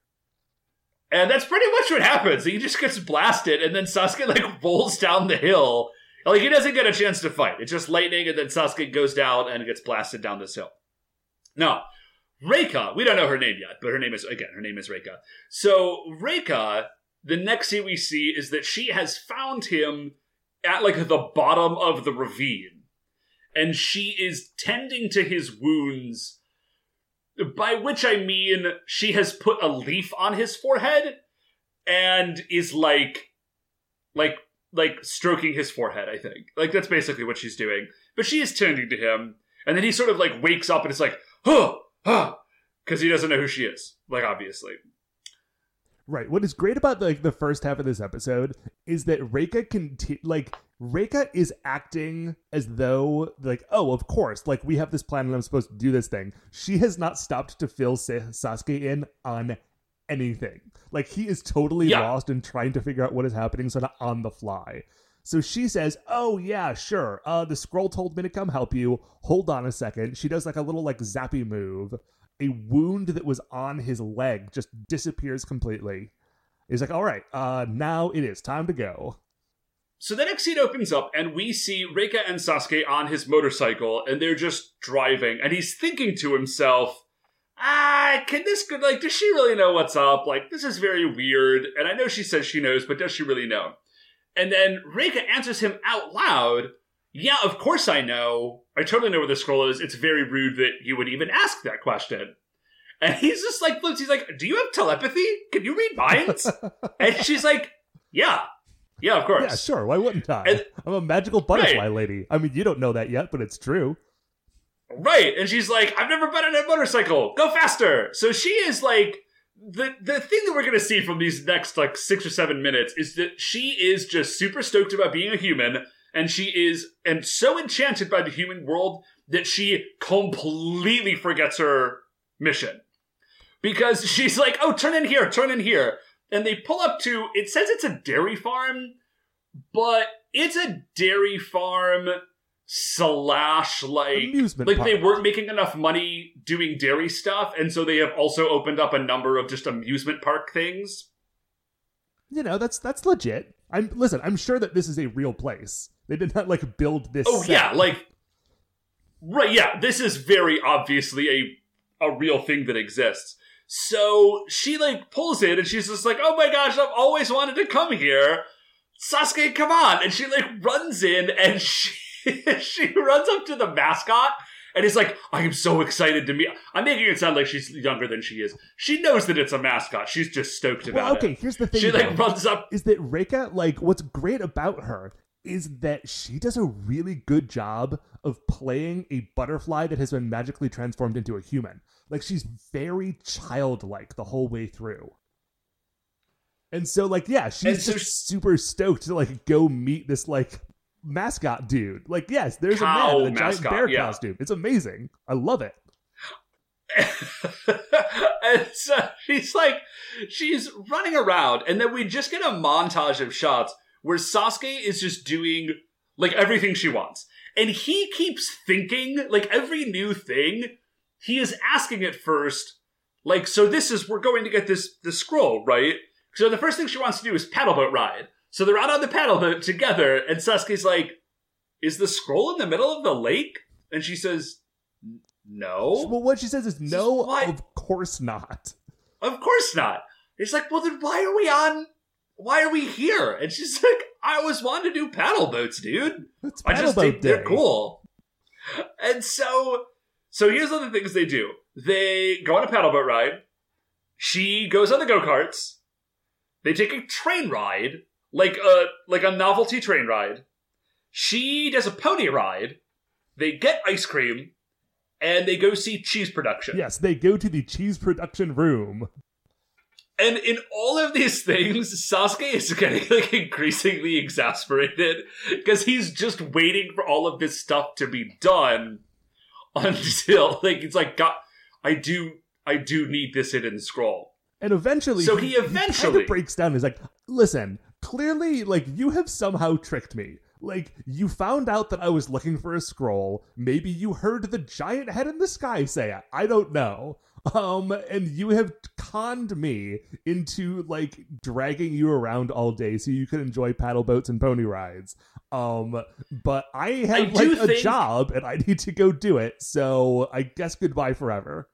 And that's pretty much what happens. He just gets blasted, and then Sasuke like rolls down the hill. Like he doesn't get a chance to fight. It's just lightning, and then Sasuke goes down and gets blasted down this hill. Now, Reika, we don't know her name yet, but her name is again, her name is Reika. So Reika, the next scene we see is that she has found him at like the bottom of the ravine, and she is tending to his wounds by which I mean she has put a leaf on his forehead and is like like like stroking his forehead, I think. Like that's basically what she's doing. But she is tending to him, and then he sort of like wakes up and it's like, huh, huh, because he doesn't know who she is. Like obviously.
Right. What is great about like the first half of this episode is that Reika can t- like Reika is acting as though like oh of course like we have this plan and I'm supposed to do this thing. She has not stopped to fill Sa- Sasuke in on anything. Like he is totally
Yeah.
lost and trying to figure out what is happening sort of on the fly. So she says, "Oh yeah, sure. Uh, the scroll told me to come help you. Hold on a second. She does like a little like zappy move. A wound that was on his leg just disappears completely. He's like, "All right, uh, now it is time to go."
So the next scene opens up, and we see Reika and Sasuke on his motorcycle, and they're just driving, and he's thinking to himself, "Ah, can this go- like? Does she really know what's up? Like, this is very weird." And I know she says she knows, but does she really know? And then Reika answers him out loud, "Yeah, of course I know. I totally know where the scroll is. It's very rude that you would even ask that question." And he's just like, looks, he's like, "Do you have telepathy? Can you read minds?" and she's like, "Yeah, yeah, of course."
Yeah, sure. Why wouldn't I?
And-
I'm a magical butterfly lady. I mean, you don't know that yet, but it's true.
Right. And she's like, I've never been on a motorcycle. Go faster. So she is like the the thing that we're gonna see from these next like six or seven minutes is that she is just super stoked about being a human, and she is and so enchanted by the human world that she completely forgets her mission. Because she's like, oh, turn in here, turn in here. And they pull up to it says it's a dairy farm, but it's a dairy farm slash like
Amusement
like
park.
they weren't making enough money doing dairy stuff and so they have also opened up a number of just amusement park things
You know, that's that's legit. I'm listen. I'm sure that this is a real place. They did not like build this.
oh
set.
yeah like right yeah this is very obviously a a real thing that exists so she like pulls in and she's just like oh my gosh i've always wanted to come here sasuke come on and she like runs in and she she runs up to the mascot and is like, I am so excited to meet. I'm making it sound like she's younger than she is. She knows that it's a mascot. She's just stoked about
Well, okay.
it.
Here's the thing.
She like runs up.
is that Reika, like, what's great about her is that she does a really good job of playing a butterfly that has been magically transformed into a human. Like, she's very childlike the whole way through. And so, like, yeah, she's
so
just
she-
super stoked to, like, go meet this, like, mascot dude. Like, yes, there's a man in a giant bear
yeah.
costume. It's amazing. I love it.
and so she's like, she's running around, and then we just get a montage of shots where Sasuke is just doing like everything she wants. And he keeps thinking, like every new thing, he is asking at first, like, so this is, we're going to get this, this scroll, right? So the first thing she wants to do is paddleboat ride. So they're out on the paddleboat together, and Sasuke's like, is the scroll in the middle of the lake? And she says, no.
Well, what she says is, no,
what?
of course not.
Of course not. It's like, well, then why are we on? Why are we here? And she's like, I always wanted to do paddle boats, dude.
It's
I just think they're cool. And so, so here's other things they do. They go on a paddle boat ride. She goes on the go karts. They take a train ride, like a like a novelty train ride. She does a pony ride. They get ice cream, and they go see cheese production.
Yes, they go to the cheese production room.
And in all of these things, Sasuke is getting like increasingly exasperated because he's just waiting for all of this stuff to be done until like it's like God, I do I do need this hidden scroll.
And eventually,
So he
kind
eventually-
of breaks down. He's like, "Listen, clearly, like you have somehow tricked me. Like you found out that I was looking for a scroll. Maybe you heard the giant head in the sky say it. I don't know. Um, and you have conned me into like dragging you around all day so you could enjoy paddle boats and pony rides. Um, but I have
do
like a
think-
job and I need to go do it. So I guess goodbye forever."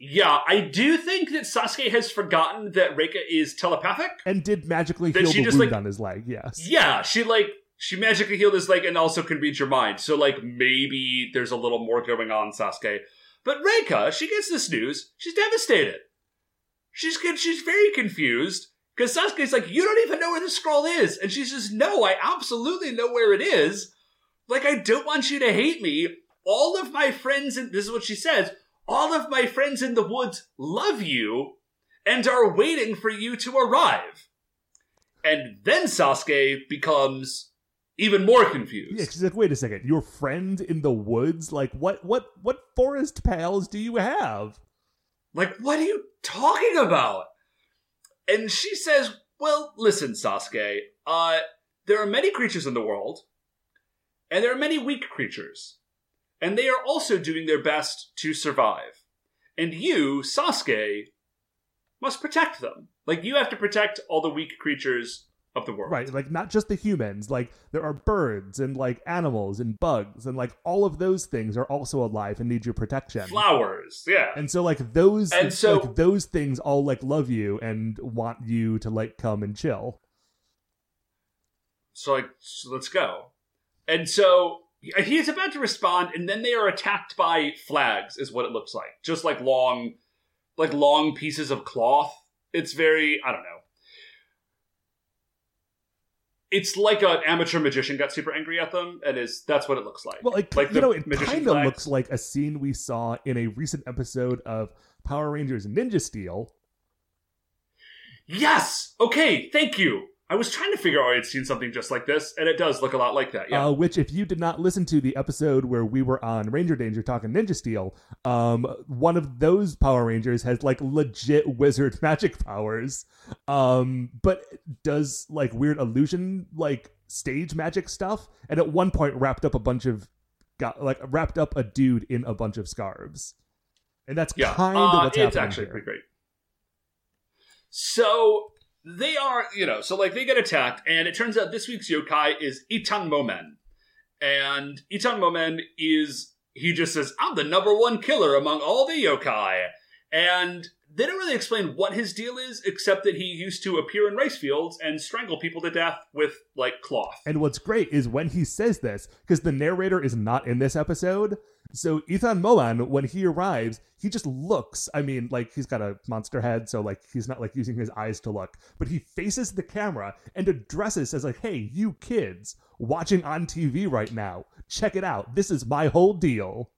Yeah, I do think that Sasuke has forgotten that Reika is telepathic.
And did magically
That
heal
she
the
just,
wound
like-
on his leg. Yes.
Yeah, she like she magically healed his leg and also can read your mind. So like maybe there's a little more going on, Sasuke. But Reika, she gets this news. She's devastated. She's she's very confused because Sasuke's like, you don't even know where the scroll is, and she says, no, I absolutely know where it is. Like I don't want you to hate me. All of my friends, and this is what she says. All of my friends in the woods love you and are waiting for you to arrive. And then Sasuke becomes even more confused.
Yeah, she's like, wait a second, your friend in the woods? Like, what, what, what forest pals do you have?
Like, what are you talking about? And she says, Well, listen, Sasuke, uh, there are many creatures in the world, and there are many weak creatures. And they are also doing their best to survive. And you, Sasuke, must protect them. Like, you have to protect all the weak creatures of the world.
Right, like not just the humans. Like there are birds and like animals and bugs and like all of those things are also alive and need your protection.
Flowers, yeah.
And so like those
And so-
like those things all like love you and want you to like come and chill.
So like, so let's go. And so he's about to respond, and then they are attacked by flags, is what it looks like. Just like long, like long pieces of cloth. It's very, I don't know. It's like an amateur magician got super angry at them, and is that's what it looks like.
Well, like,
like
you know, it kind of looks like a scene we saw in a recent episode of Power Rangers Ninja Steel.
Yes. Okay. Thank you. I was trying to figure out I had seen something just like this, and it does look a lot like that. Yeah.
Uh, which, if you did not listen to the episode where we were on Ranger Danger talking Ninja Steel, um, one of those Power Rangers has like legit wizard magic powers, um, but does like weird illusion, like stage magic stuff, and at one point wrapped up a bunch of, got like wrapped up a dude in a bunch of scarves, and that's
Yeah,
kind of
uh,
what's
it's
happening
actually
here.
pretty great. So they are, you know, so like they get attacked, and it turns out this week's yokai is Itan Momen, and Itan Momen is he just says, "I'm the number one killer among all the yokai," and they don't really explain what his deal is, except that he used to appear in rice fields and strangle people to death with like cloth.
And what's great is when he says this, because the narrator is not in this episode. So Itan Momen, when he arrives, he just looks. I mean, like he's got a monster head, so like he's not like using his eyes to look, but he faces the camera and addresses as like, "Hey, you kids watching on TV right now, check it out. This is my whole deal."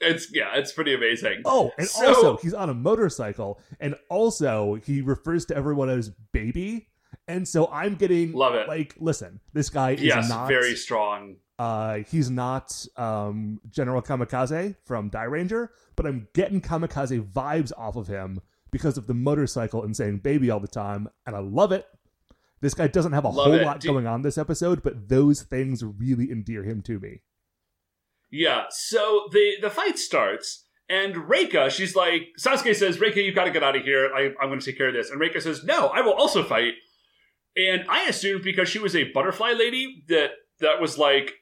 It's yeah, it's pretty amazing.
Oh, and
So-
also he's on a motorcycle, and also he refers to everyone as baby. And so I'm getting
Love it.
Like, listen, this guy is
yes,
not
very strong.
Uh, he's not um, General Kamikaze from Dairanger, but I'm getting Kamikaze vibes off of him because of the motorcycle and saying baby all the time, and I love it. This guy doesn't have a
Love
whole
it.
lot
Do-
going on this episode, but those things really endear him to me.
Yeah, so the the fight starts, and Reika, she's like, Sasuke says, Reika, you've got to get out of here. I, I'm going to take care of this. And Reika says, No, I will also fight. And I assumed because she was a butterfly lady that that was like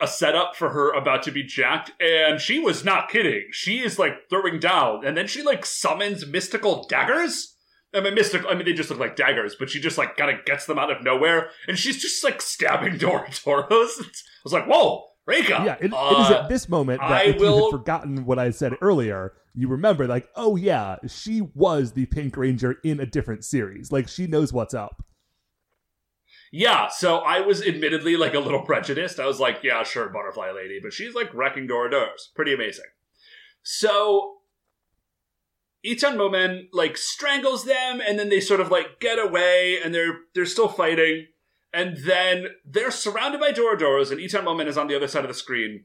a setup for her about to be jacked. And she was not kidding. She is like throwing down, and then she like summons mystical daggers. I mean, mystical. I mean, they just look like daggers, but she just like kind of gets them out of nowhere, and she's just like stabbing Dorodoros. I was like, "Whoa, Reika.
Yeah, it, it is
uh,
at this moment that
I
if you had forgotten what I said earlier, you remember, like, oh yeah, she was the Pink Ranger in a different series. Like, she knows what's up.
Yeah, so I was admittedly like a little prejudiced. I was like, yeah, sure, Butterfly Lady, but she's like wrecking door doors. Pretty amazing. So Itan Momen like strangles them and then they sort of like get away and they're they're still fighting. And then they're surrounded by Dorodoros and Itan Momen is on the other side of the screen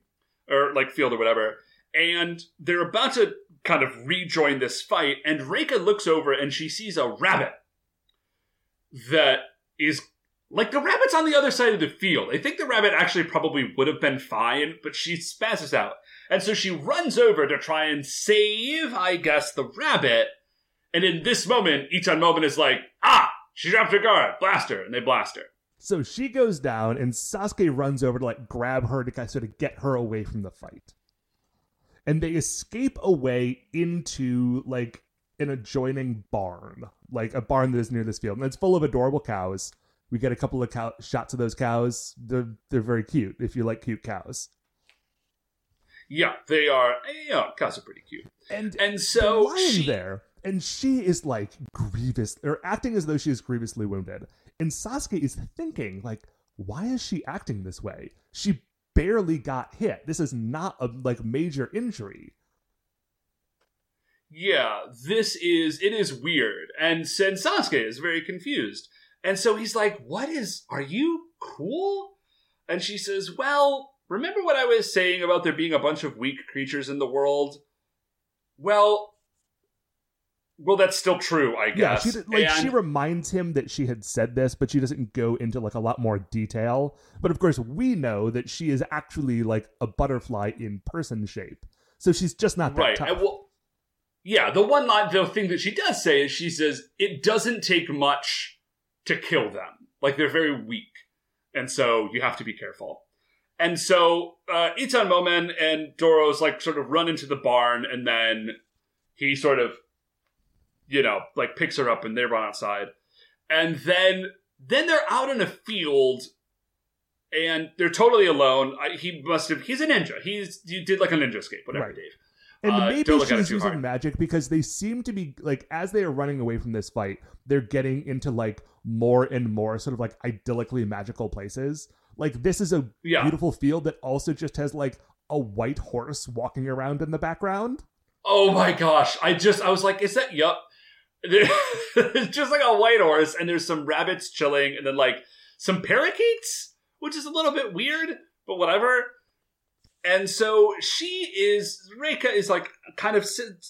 or like field or whatever. And they're about to kind of rejoin this fight and Reika looks over and she sees a rabbit that is like the rabbit's on the other side of the field. I think the rabbit actually probably would have been fine, but she spazzes out. And so she runs over to try and save, I guess, the rabbit. And in this moment, Itan Momen is like, ah, she dropped her guard, blast her, and they blast her.
So she goes down, and Sasuke runs over to like grab her to kind of sort of get her away from the fight. And they escape away into like an adjoining barn, like a barn that is near this field, and it's full of adorable cows. We get a couple of cow- shots of those cows. They're they're very cute if you like cute cows.
Yeah, they are, yeah, cows are pretty cute.
And
And so
lying
she,
there, and she is like grievous, or acting as though she is grievously wounded. And Sasuke is thinking, like, why is she acting this way? She barely got hit. This is not a like major injury.
yeah, this is, it is weird. And Sen Sasuke is very confused. And so he's like, what is, are you cool? And she says, well, remember what I was saying about there being a bunch of weak creatures in the world? Well, well, that's still true, I
Yeah,
guess.
she did- like
And-
she reminds him that she had said this, but she doesn't go into like a lot more detail. But of course, we know that she is actually like a butterfly in person shape, so she's just not that
right.
tough.
Well, yeah, the one line, the thing that she does say is she says it doesn't take much to kill them. Like they're very weak, and so you have to be careful. And so uh, Itan Momen and Doros like sort of run into the barn, and then he sort of, you know, like picks her up, and they run outside, and then then they're out in a field. And they're totally alone. I, he must have. He's a ninja. He's you did like a ninja escape, whatever,
Right.
Dave.
And
Uh,
maybe
don't look at it
she's using
hard.
magic because they seem to be like as they are running away from this fight, they're getting into like more and more sort of like idyllically magical places. Like this is a
Yeah.
beautiful field that also just has like a white horse walking around in the background.
Oh my gosh! I just I was like, is that yup? It's just like a white horse, and there's some rabbits chilling, and then like some parakeets, which is a little bit weird, but whatever. And so she is Reika is like kind of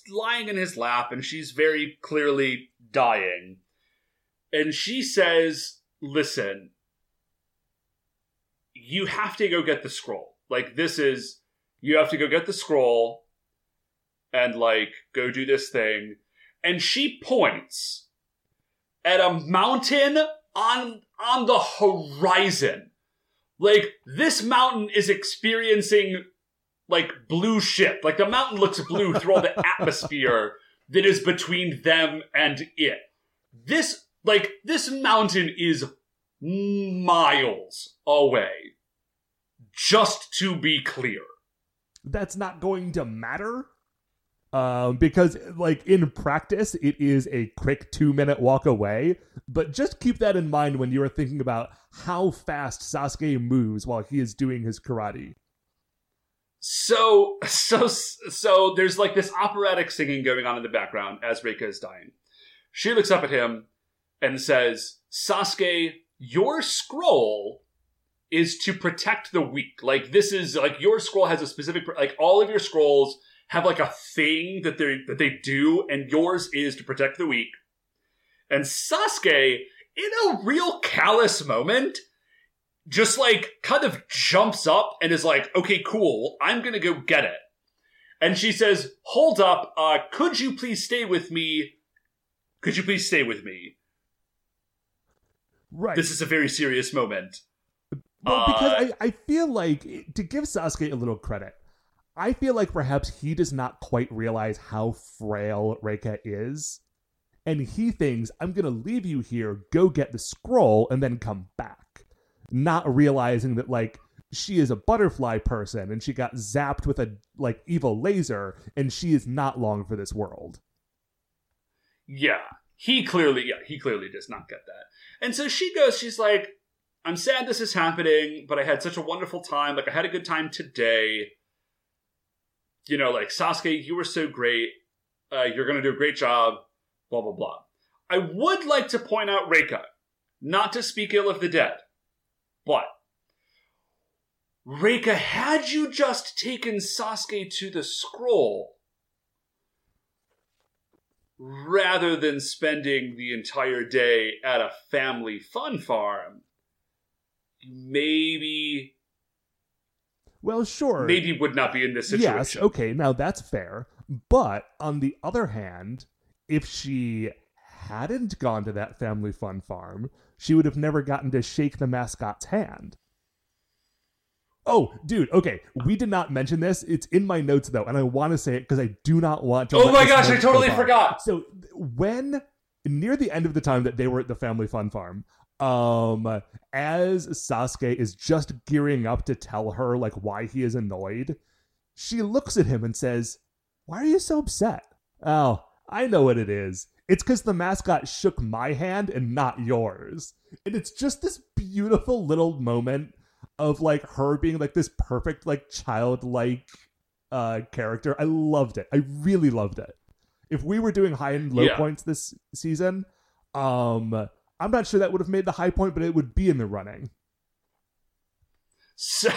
lying in his lap, and she's very clearly dying. And she says, "Listen, you have to go get the scroll. Like this is you have to go get the scroll." and like go do this thing and she points at a mountain on on the horizon like this mountain is experiencing like blue shit like the mountain looks blue through all the atmosphere that is between them and it this like this mountain is miles away just to be clear
That's not going to matter. Um, because like in practice, it is a quick two minute walk away. But just keep that in mind when you are thinking about how fast Sasuke moves while he is doing his karate.
So, so, so there's like this operatic singing going on in the background as Reika is dying. She looks up at him and says, Sasuke, your scroll is to protect the weak. Like, this is like your scroll has a specific, like, all of your scrolls have like a thing that they that they do, and yours is to protect the weak. And Sasuke, in a real callous moment, just like kind of jumps up and is like, okay, cool, I'm gonna go get it. And she says, hold up, uh, could you please stay with me? Could you please stay with me?
Right.
This is a very serious moment.
Well, because
Uh,
I, I feel like to give Sasuke a little credit, I feel like perhaps he does not quite realize how frail Reika is. And he thinks, I'm going to leave you here, go get the scroll, and then come back. Not realizing that, like, she is a butterfly person and she got zapped with a like evil laser and she is not long for this world.
Yeah. He clearly yeah, he clearly does not get that. And so she goes, she's like, I'm sad this is happening, but I had such a wonderful time. Like I had a good time today. You know, like Sasuke, you were so great. Uh, you're gonna do a great job. Blah blah blah. I would like to point out Reika, not to speak ill of the dead, but Reika, had you just taken Sasuke to the scroll rather than spending the entire day at a family fun farm, maybe
Well, sure.
maybe would not be in this situation.
Yes, okay, now that's fair. But on the other hand, if she hadn't gone to that family fun farm, she would have never gotten to shake the mascot's hand. Oh, dude, okay. We did not mention this. It's in my notes though, and I want to say it because I do not want to.
Oh my gosh, I totally
by.
forgot.
So when near the end of the time that they were at the family fun farm, um, as Sasuke is just gearing up to tell her like why he is annoyed, she looks at him and says, "Why are you so upset?" Oh, I know what it is. It's because the mascot shook my hand and not yours. And it's just this beautiful little moment of like her being like this perfect, like childlike uh character. I loved it. I really loved it. If we were doing high and low
Yeah.
points this season, um I'm not sure that would have made the high point, but it would be in the running.
So,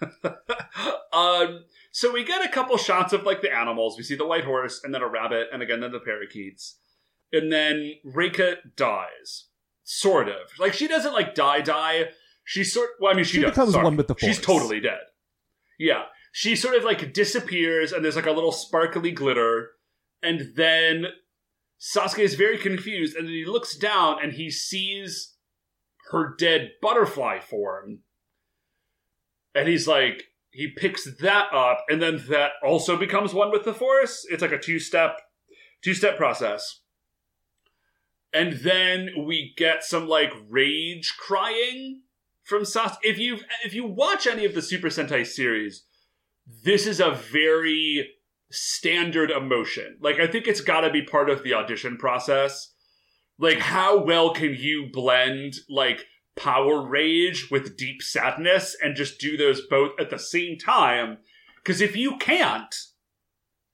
um, so we get a couple shots of like the animals. We see the white horse, and then a rabbit, and again then the parakeets, and then Reika dies, sort of. Like she doesn't like die die. She sort. Well, I mean, she,
She becomes
Sorry.
one with the force.
She's totally dead. Yeah, she sort of like disappears, and there's like a little sparkly glitter, and then Sasuke is very confused, and then he looks down and he sees her dead butterfly form. And he's like, he picks that up, and then that also becomes one with the force. It's like a two step, two step process. And then we get some like rage crying from Sas. If you if you watch any of the Super Sentai series, this is a very standard emotion. Like I think it's got to be part of the audition process. Like how well can you blend like power rage with deep sadness and just do those both at the same time? Because if you can't,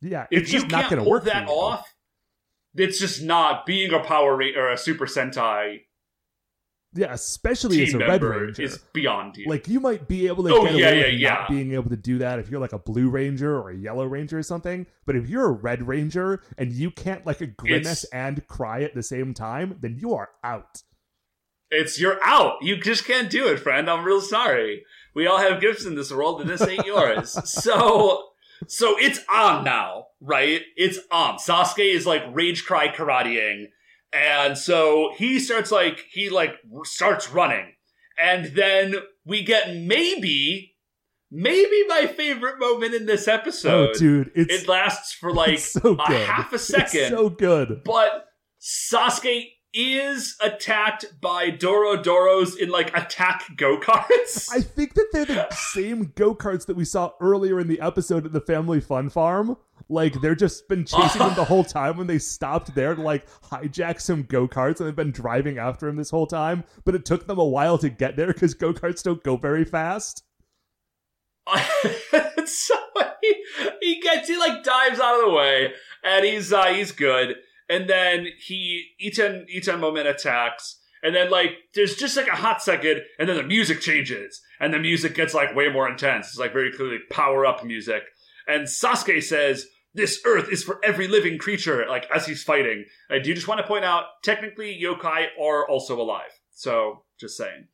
Yeah,
if
it's
you
just not
can't pull
work
that off, it's just not being a power ra- or a Super Sentai
Yeah, especially as a Red Ranger.
is beyond you.
Like you might be able to
Oh,
get
yeah,
away
yeah,
with
yeah.
not being able to do that if you're like a Blue Ranger or a Yellow Ranger or something. But if you're a Red Ranger and you can't like grimace
It's-
and cry at the same time, then you are out.
It's you're out. You just can't do it, friend. I'm real sorry. We all have gifts in this world, and this ain't yours. so, so it's on now, right? It's on. Sasuke is like rage cry karateing, and so he starts like he like starts running, and then we get maybe, maybe my favorite moment in this episode.
oh, dude, it's,
it lasts for like
so
a half a
It's
second
so good.
but Sasuke is attacked by Dorodoros in like attack go karts.
I think that they're the same go karts that we saw earlier in the episode at the Family Fun Farm. Like they're just been chasing him the whole time when they stopped there to like hijack some go karts and they've been driving after him this whole time. But it took them a while to get there because go karts don't go very fast.
so he, he gets he like dives out of the way and he's uh, he's good. And then he Ichen Ichen moment attacks. And then like there's just like a hot second, and then the music changes, and the music gets like way more intense. It's like very clearly power up music. And Sasuke says, "This earth is for every living creature." Like as he's fighting, I do just want to point out, technically yokai are also alive. So just saying.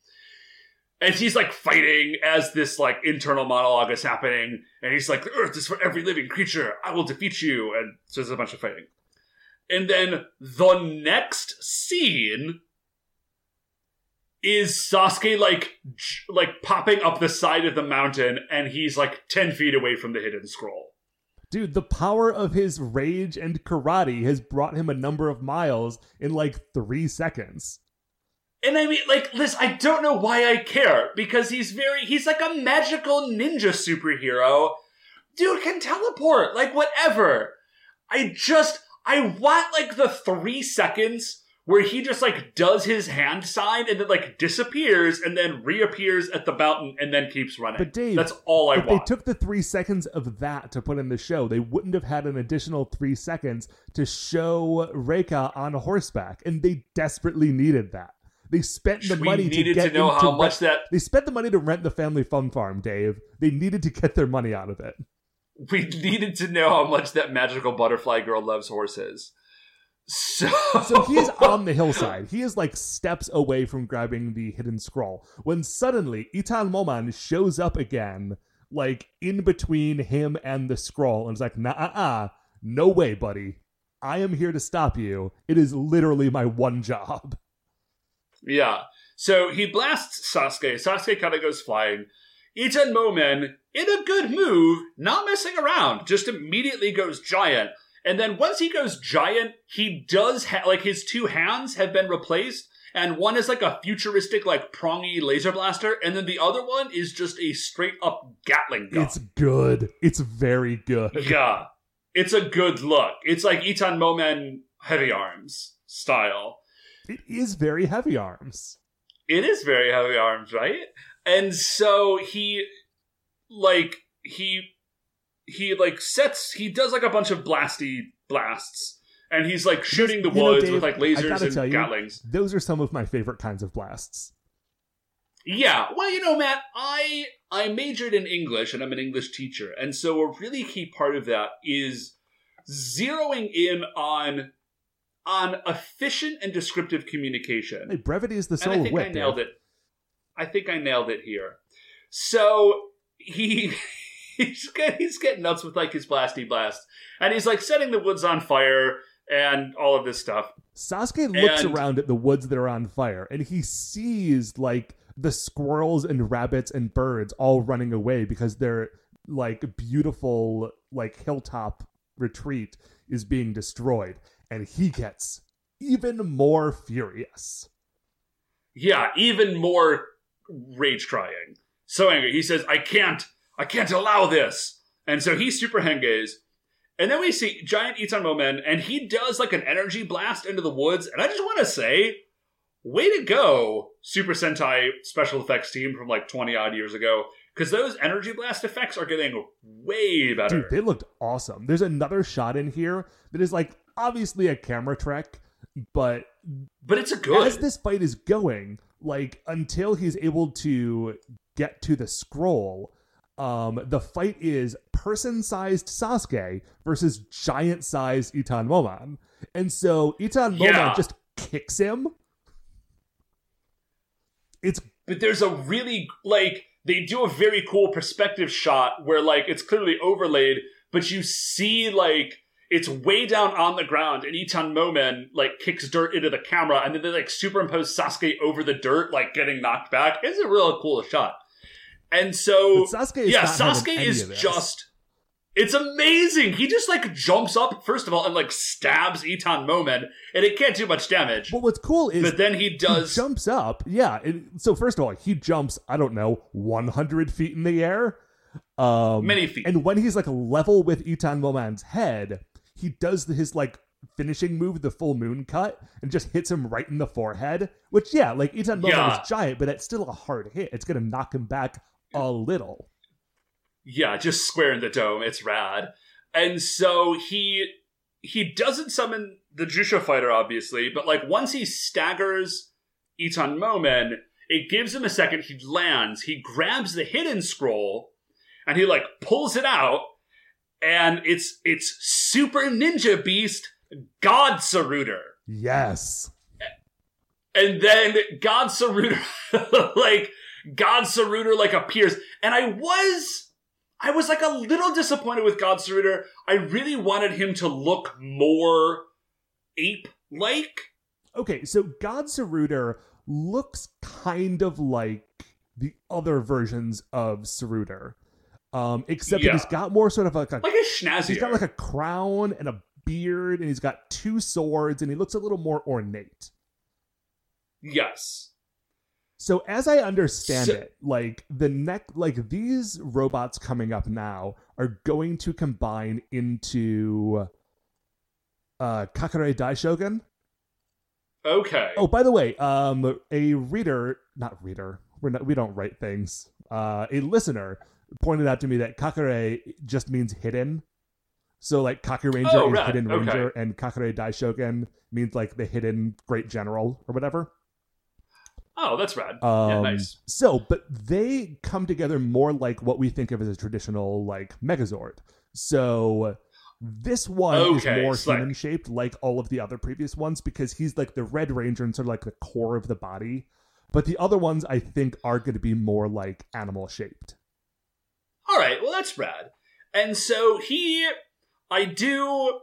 And he's like fighting as this like internal monologue is happening, and he's like, "The earth is for every living creature. I will defeat you." And so there's a bunch of fighting. And then the next scene is Sasuke like like popping up the side of the mountain, and he's like ten feet away from the hidden scroll.
Dude, the power of his rage and karate has brought him a number of miles in like three seconds.
And I mean, like, Liz, I don't know why I care because he's very, he's like a magical ninja superhero. Dude can teleport, like, whatever. I just, I want, like, the three seconds where he just, like, does his hand sign and then, like, disappears and then reappears at the mountain and then keeps running.
But Dave,
that's all I
if
want.
they took the three seconds of that to put in the show, they wouldn't have had an additional three seconds to show Reika on horseback, and they desperately needed that. They spent the
we
money
needed
to
to,
get
know how
to
much
rent-
that
They spent the money to rent the family fun farm, Dave. They needed to get their money out of it.
we needed to know how much that magical butterfly girl loves horses. So,
So he is on the hillside. He is like steps away from grabbing the hidden scroll when suddenly Itan Momen shows up again, like in between him and the scroll, and it's like, nah, uh, uh, no way, buddy. I am here to stop you. It is literally my one job.
Yeah. So he blasts Sasuke. Sasuke kind of goes flying. Itan Momen, in a good move, not messing around, just immediately goes giant. And then once he goes giant, he does ha- like his two hands have been replaced, and one is like a futuristic, like prongy laser blaster, and then the other one is just a straight up Gatling gun.
It's good. It's very good.
yeah, it's a good look. It's like Itan Momen heavy arms style.
It is very heavy arms.
It is very heavy arms, right? And so he like he he like sets he does like a bunch of blasty blasts and he's like shooting the
You know,
woods
Dave,
with like lasers and gatlings.
Those are some of my favorite kinds of blasts.
Yeah, well, you know, Matt, I I majored in English and I'm an English teacher, and so a really key part of that is zeroing in on on efficient and descriptive communication.
Hey, brevity is the
and
soul
I
of wit.
I nailed
Dave.
it. I think I nailed it here. So he he's get, he's getting nuts with like his blasty blast, and he's like setting the woods on fire and all of this stuff.
Sasuke looks
And-
around at the woods that are on fire and he sees like the squirrels and rabbits and birds all running away because their like beautiful like hilltop retreat is being destroyed and he gets even more furious.
Yeah, even more rage crying. So angry. He says, "I can't, I can't allow this." And so he super henges. And then we see giant Itan Momen, and he does like an energy blast into the woods. And I just want to say, way to go, Super Sentai special effects team from like 20 odd years ago. Because those energy blast effects are getting way better.
Dude, they looked awesome. There's another shot in here that is like obviously a camera trick, but
but it's a good.
as this fight is going, like until he's able to get to the scroll, um, the fight is person-sized Sasuke versus giant-sized Itan Momen, and so Itan Momen
Yeah.
just kicks him. It's
but there's a really like they do a very cool perspective shot where like it's clearly overlaid, but you see like it's way down on the ground, and Itan Momen like kicks dirt into the camera, and then they like superimpose Sasuke over the dirt, like getting knocked back. It's a real cool shot. And so
but Sasuke is
yeah, Sasuke is just. It's amazing. He just like jumps up first of all and like stabs Itan Momen, and it can't do much damage.
But what's cool is
But then he does.
he jumps up. Yeah. and so first of all, he jumps. I don't know, 100 feet in the air. Um,
Many feet.
And when he's like level with Itan Momen's head, he does his like finishing move, the full moon cut, and just hits him right in the forehead. Which yeah, like Itan Momen
Yeah.
is giant, but that's still a hard hit. It's gonna knock him back a little.
Yeah, just square in the dome. It's rad. And so he he doesn't summon the Jusha fighter, obviously, but like once he staggers Itan Momen, it gives him a second. He lands. He grabs the hidden scroll, and he like pulls it out, and it's it's Super Ninja Beast God Saruder.
Yes.
And then God Saruder, like God Saruder, like appears, and I was, I was like a little disappointed with God Saruder. I really wanted him to look more ape-like.
Okay, so God Saruder looks kind of like the other versions of Saruder. Um, except that he's got more sort of like a
like a schnazzier.
He's got like a crown and a beard, and he's got two swords, and he looks a little more ornate.
Yes.
So as I understand
So-
it, like the neck like these robots coming up now are going to combine into uh Kakure Daishogun.
Okay.
Oh, by the way, um a reader, not reader. We're not we don't write things. Uh a listener pointed out to me that Kakare just means hidden. So like Kaku Ranger
Oh,
is
right.
hidden
Okay.
ranger and Kakure Daishogun means like the hidden great general or whatever.
Oh, that's rad.
Um,
yeah, nice.
So, but they come together more like what we think of as a traditional like Megazord. So this one
Okay,
is more
like-
human shaped, like all of the other previous ones, because he's like the Red Ranger and sort of like the core of the body. But the other ones, I think, are going to be more like animal shaped.
All right, well that's rad. And so he, I do.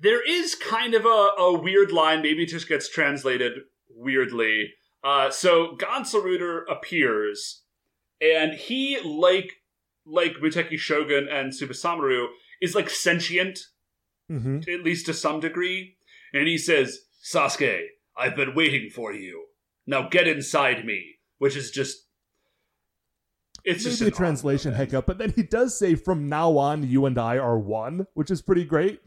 There is kind of a, a weird line. Maybe it just gets translated weirdly. Uh, so Gansaruder appears, and he, like like Muteki Shogun and Tsubasamaru, is like sentient
Mm-hmm.
at least to some degree. And he says, Sasuke, I've been waiting for you. Now get inside me. Which is just. It's just
Maybe a translation
moment.
hiccup, but then he does say, "From now on, you and I are one," which is pretty great.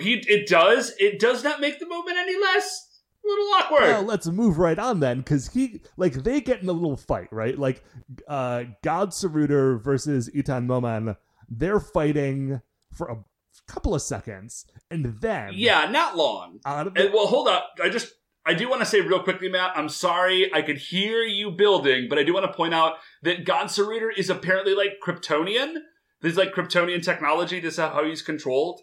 He, it does. It does not make the moment any less. A little awkward.
Well, let's move right on then, because he like they get in a little fight, right? Like uh God Saruder versus Itan Momen, they're fighting for a couple of seconds, and then
yeah, not long.
out of the
And, well, hold up. I just. I do want to say real quickly, Matt. I'm sorry. I could hear you building, but I do want to point out that God Saruder is apparently like Kryptonian. There's like Kryptonian technology. This is how he's controlled.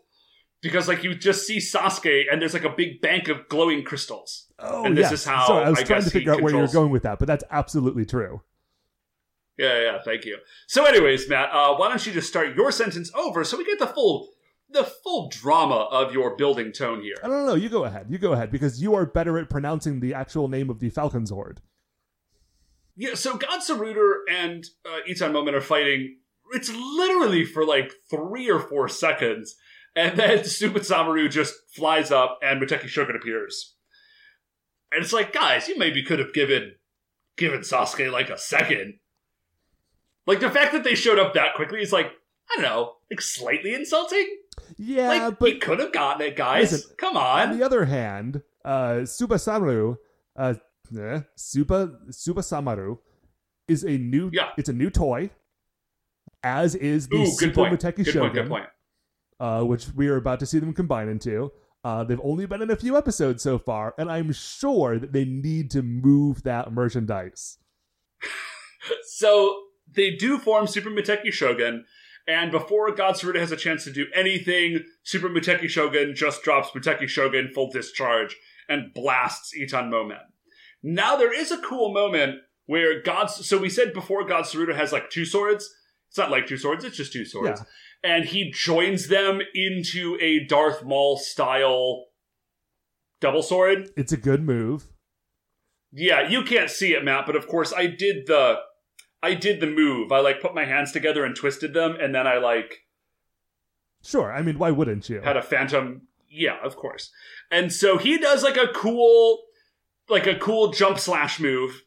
Because like you just see Sasuke, and there's like a big bank of glowing crystals.
oh
and this
yes.
is how
Sorry, I was
I
trying to figure out where
you're
going with that, but that's absolutely true.
Yeah, yeah, thank you. So, anyways, Matt, uh, why don't you just start your sentence over so we get the full, the full drama of your building tone here.
I don't know. You go ahead. You go ahead because you are better at pronouncing the actual name of the Falcon's Horde.
Yeah, so Gansaruder and uh, Itan Momen are fighting. It's literally for like three or four seconds, and then stupid Samaru just flies up and Muteki Shogun appears. And it's like, guys, you maybe could have given given Sasuke like a second. Like the fact that they showed up that quickly is like, I don't know, like slightly insulting.
Yeah,
like
but
he could have gotten it, guys.
Listen,
Come
on
on.
the other hand, uh, Tsubasamaru, uh, eh, Suba Tsubasamaru, is a new.
Yeah.
it's a new toy. As is the
Ooh,
Super
point.
Muteki
Good
Shogun,
point. Good point.
Uh, which we are about to see them combine into. Uh, they've only been in a few episodes so far, and I'm sure that they need to move that merchandise.
So they do form Super Muteki Shogun, and before God Saruda has a chance to do anything, Super Muteki Shogun just drops Muteki Shogun full discharge and blasts Itan Momen. Now there is a cool moment where God. So we said before God Saruda has like two swords. It's not like two swords; it's just two swords.
Yeah.
And he joins them into a Darth Maul style double sword.
It's a good move.
Yeah, you can't see it, Matt, but of course I did the I did the move. I like put my hands together and twisted them, and then I like
Sure, I mean, why wouldn't you?
had a phantom. Yeah, of course. And so he does like a cool, like a cool jump slash move,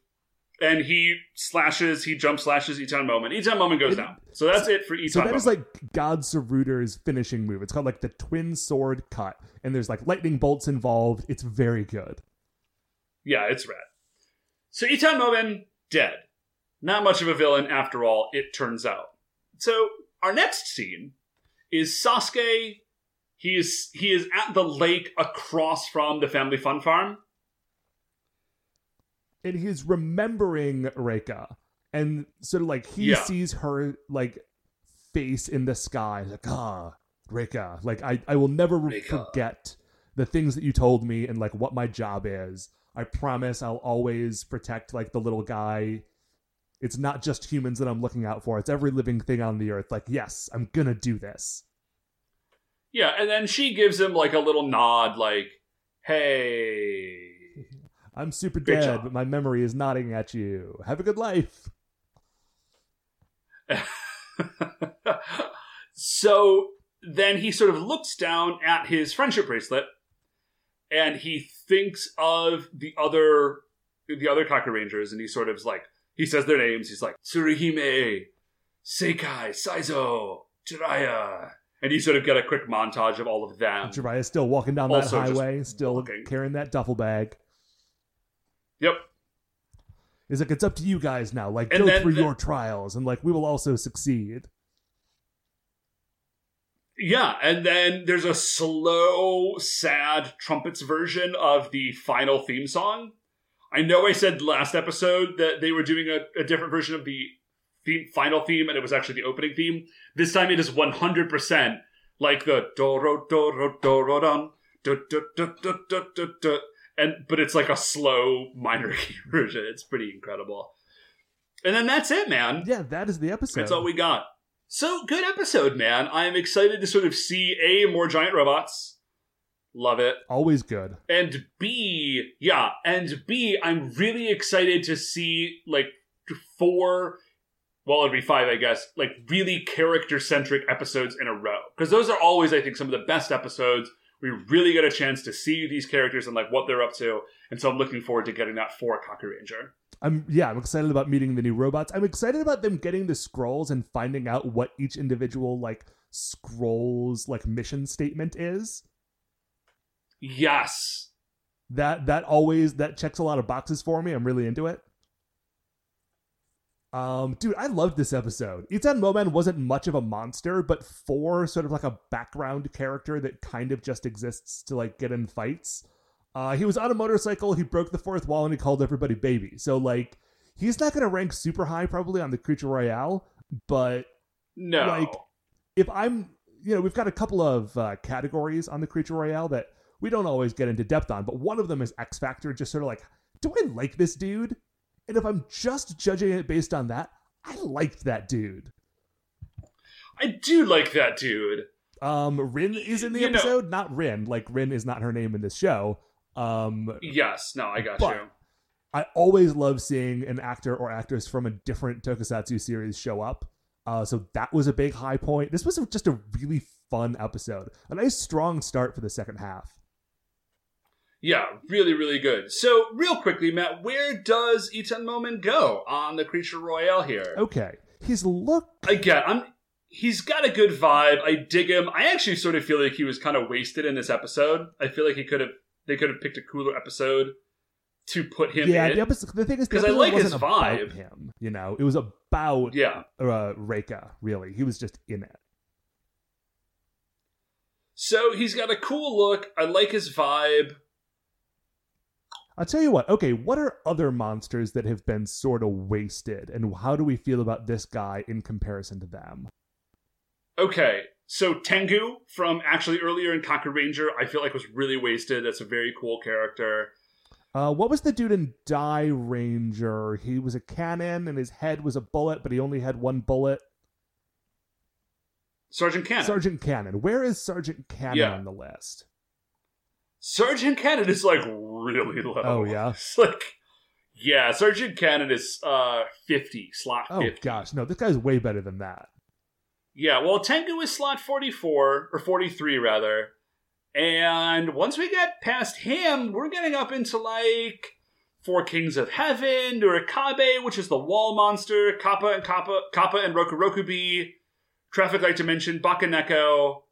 and he slashes, he jump slashes Itan Momen. Itan Momen goes
It-
down. So that's it for Eton
So that
Moment.
is like God Saruder's finishing move. It's called like the twin sword cut, and there's like lightning bolts involved. It's very good.
yeah, it's red. So Itan Momen dead. Not much of a villain after all. It turns out. So our next scene is Sasuke. He is he is at the lake across from the family fun farm.
And he's remembering Reika, and sort of like he
Yeah.
sees her like face in the sky, like ah, Reika. Like I, I will never
Reika.
forget the things that you told me and like what my job is. I promise I'll always protect like the little guy. It's not just humans that I'm looking out for. It's every living thing on the earth. Like, yes, I'm gonna do this.
Yeah, and then she gives him like a little nod, like, "Hey."
I'm super
Great
dead,
job.
but my memory is nodding at you. Have a good life.
so then he sort of looks down at his friendship bracelet, and he thinks of the other the other Kaku Rangers, and he sort of is like he says their names. He's like Tsuruhime, Seikai, Saizo, Jiraiya, and you sort of get a quick montage of all of them.
Jiraiya's still walking down that
Also
highway, still
walking.
carrying that duffel bag.
Yep.
He's like, it's up to you guys now. Like,
And
go
then
through
the-
your trials, and like, we will also succeed.
Yeah, and then there's a slow, sad trumpets version of the final theme song. I know I said last episode that they were doing a, a different version of the theme, final theme, and it was actually the opening theme. This time it is 100% like the du, du, du, du, and but it's like a slow minor key version. It's pretty incredible. And then that's it, man.
Yeah, that is the episode.
That's all we got. So good episode, man. I am excited to sort of see a more giant robots. Love it.
Always good.
And B, yeah, and B, I'm really excited to see like four, well, it'd be five, I guess, like really character centric episodes in a row. Because those are always, I think, some of the best episodes. We really get a chance to see these characters and like what they're up to. And so I'm looking forward to getting that for Kaku Ranger.
I'm yeah, I'm excited about meeting the new robots. I'm excited about them getting the scrolls and finding out what each individual like scrolls like mission statement is.
Yes.
That that always that checks a lot of boxes for me. I'm really into it. Um, dude, I loved this episode. Itan Momen wasn't much of a monster, but for sort of like a background character that kind of just exists to like get in fights. Uh, he was on a motorcycle, he broke the fourth wall, and he called everybody baby. So like, he's not gonna rank super high probably on the Creature Royale, but
No.
Like, if I'm, you know, we've got a couple of uh, categories on the Creature Royale that we don't always get into depth on, but one of them is X Factor, just sort of like, do I like this dude? And if I'm just judging it based on that, I liked that dude.
I do like that dude.
Um, Rin is in the
You know-
episode, not Rin. Like Rin is not her name in this show. Um,
Yes, no, I got you.
I always love seeing an actor or actress from a different tokusatsu series show up. Uh, so that was a big high point. This was just a really fun episode. A nice strong start for the second half.
Yeah, really, really good. So, real quickly, Matt, where does Itan Momen go on the Creature Royale here?
Okay, his look.
Again, I'm. He's got a good vibe. I dig him. I actually sort of feel like he was kind of wasted in this episode. I feel like he could have. They could have picked a cooler episode to put him
yeah,
in.
the. The thing is,
because I like his vibe.
him. You know, it was about
yeah.
uh, Reika. Really, he was just in it.
So he's got a cool look. I like his vibe.
I'll tell you what. Okay, what are other monsters that have been sort of wasted, and how do we feel about this guy in comparison to them?
Okay, so Tengu from actually earlier in Kaku Ranger, I feel like was really wasted. That's a very cool character.
Uh, what was the dude in Dairanger? He was a cannon, and his head was a bullet, but he only had one bullet.
Sergeant Cannon.
Sergeant Cannon. Where is Sergeant Cannon
Yeah.
on the list?
Sergeant Cannon is like really low.
Oh, yeah?
It's like yeah, Sergeant Cannon is uh fifty, slot
Oh
fifty.
gosh, no, this guy's way better than that.
Yeah, well Tengu is slot forty four or forty three rather. And once we get past him, we're getting up into like Four Kings of Heaven, Urikabe, which is the wall monster, Kappa and Kappa Kappa and Rokurokubi, Traffic Light Dimension, Bakaneko,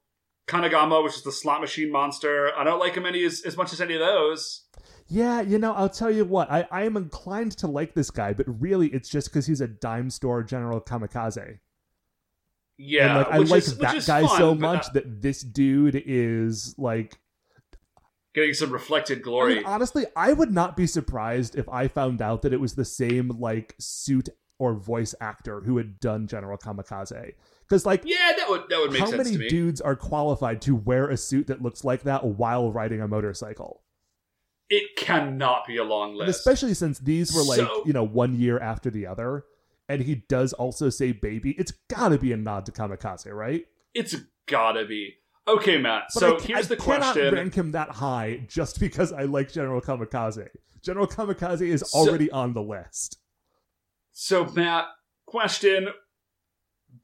Kanagama, which is the slot machine monster. I don't like him any as, as much as any of those.
Yeah, you know, I'll tell you what, I, I am inclined to like this guy, but really it's just because he's a dime store general kamikaze.
Yeah,
and like I like
is,
that guy
fun,
so much
not
that this dude is like
getting some reflected
I
glory.
mean, honestly, I would not be surprised if I found out that it was the same like suit or voice actor who had done General Kamikaze. Because like
yeah, that would that would make
how
sense
many
to me.
dudes are qualified to wear a suit that looks like that while riding a motorcycle?
It cannot be a long
And
list.
especially since these were like,
So-
you know, one year after the other. And he does also say baby. It's gotta be a nod to Kamikaze, right?
it's gotta be okay, Matt.
But
so
I,
here's
I
the
cannot
question.
rank him that high just because I like General Kamikaze. General Kamikaze is
So-
already on the list.
So Matt, question: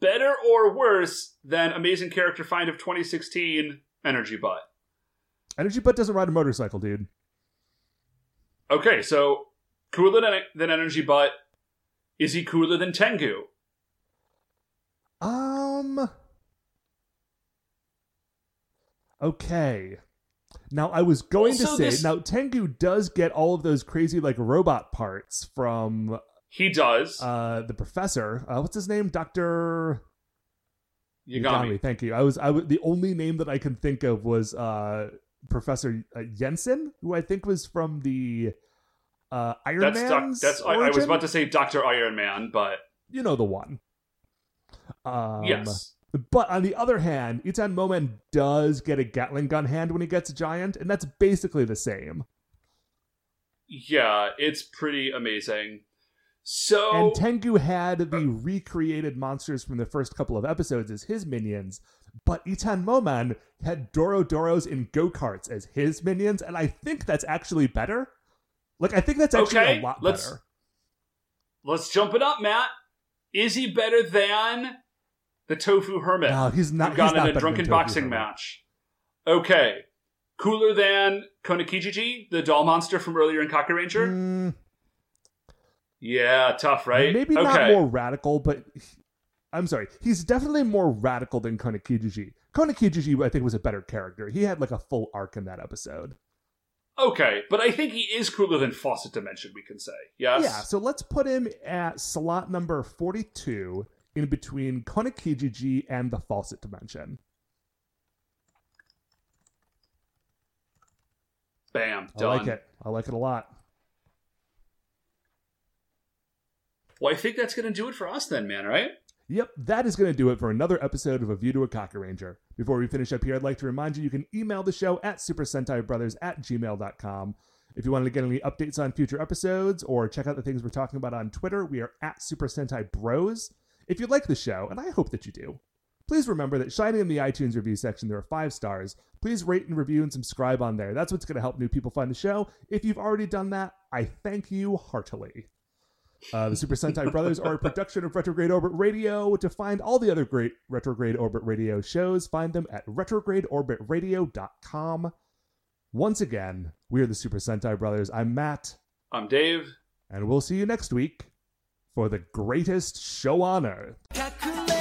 better or worse than Amazing Character Find of 2016? Energy Butt.
Energy Butt doesn't ride a motorcycle, dude.
Okay, so cooler than, than Energy Butt. Is he cooler than Tengu?
Um. Okay. Now I was going
Also,
to say
this-
now Tengu does get all of those crazy like robot parts from
He does.
uh the professor. Uh, what's his name? Doctor
Yagami.
Thank you. I was I was the only name that I can think of was uh Professor uh, Jensen, who I think was from the uh Iron
That's doc- that's I, I was about to say Doctor Iron Man, but
you know the one. Um,
yes,
But on the other hand, Itan Momen does get a Gatling gun hand when he gets a giant, and that's basically the same.
yeah, it's pretty amazing. So
And Tengu had the recreated monsters from the first couple of episodes as his minions, but Itan Momen had Dorodoros in go karts as his minions, and I think that's actually better. Like, I think that's actually
Okay,
a lot
let's-
better.
let's jump it up, Matt. Is he better than the Tofu Hermit?
No, he's not.
who got
he's
in a drunken boxing
Hermit.
match. Okay. Cooler than Konakijiji, the doll monster from earlier in Kaku Ranger?
Mm,
Yeah, tough, right?
Maybe
okay.
not more radical, but I'm sorry. He's definitely more radical than Konakijiji. Konakijiji, I think, was a better character. He had like a full arc in that episode.
Okay, but I think he is cooler than Faucet Dimension, we can say. Yes?
Yeah, so let's put him at slot number 42 in between Konakijiji and the Faucet Dimension.
Bam. done.
I like it. I like it a lot.
Well, I think that's going to do it for us then, man, right?
Yep, that is going to do it for another episode of A View to a Kaku Ranger. Before we finish up here, I'd like to remind you you can email the show at Super Sentai Brothers at gmail.com. If you wanted to get any updates on future episodes or check out the things we're talking about on Twitter, we are at Super Sentai Bros. If you like the show, and I hope that you do, please remember that shining in the iTunes review section, there are five stars. Please rate and review and subscribe on there. That's what's going to help new people find the show. If you've already done that, I thank you heartily. Uh, the Super Sentai Brothers are a production of Retrograde Orbit Radio. To find all the other great Retrograde Orbit Radio shows, find them at retrogradeorbitradio.com. Once again, we are the Super Sentai Brothers. I'm Matt,
I'm Dave.
and we'll see you next week for the greatest show on earth.
Kaku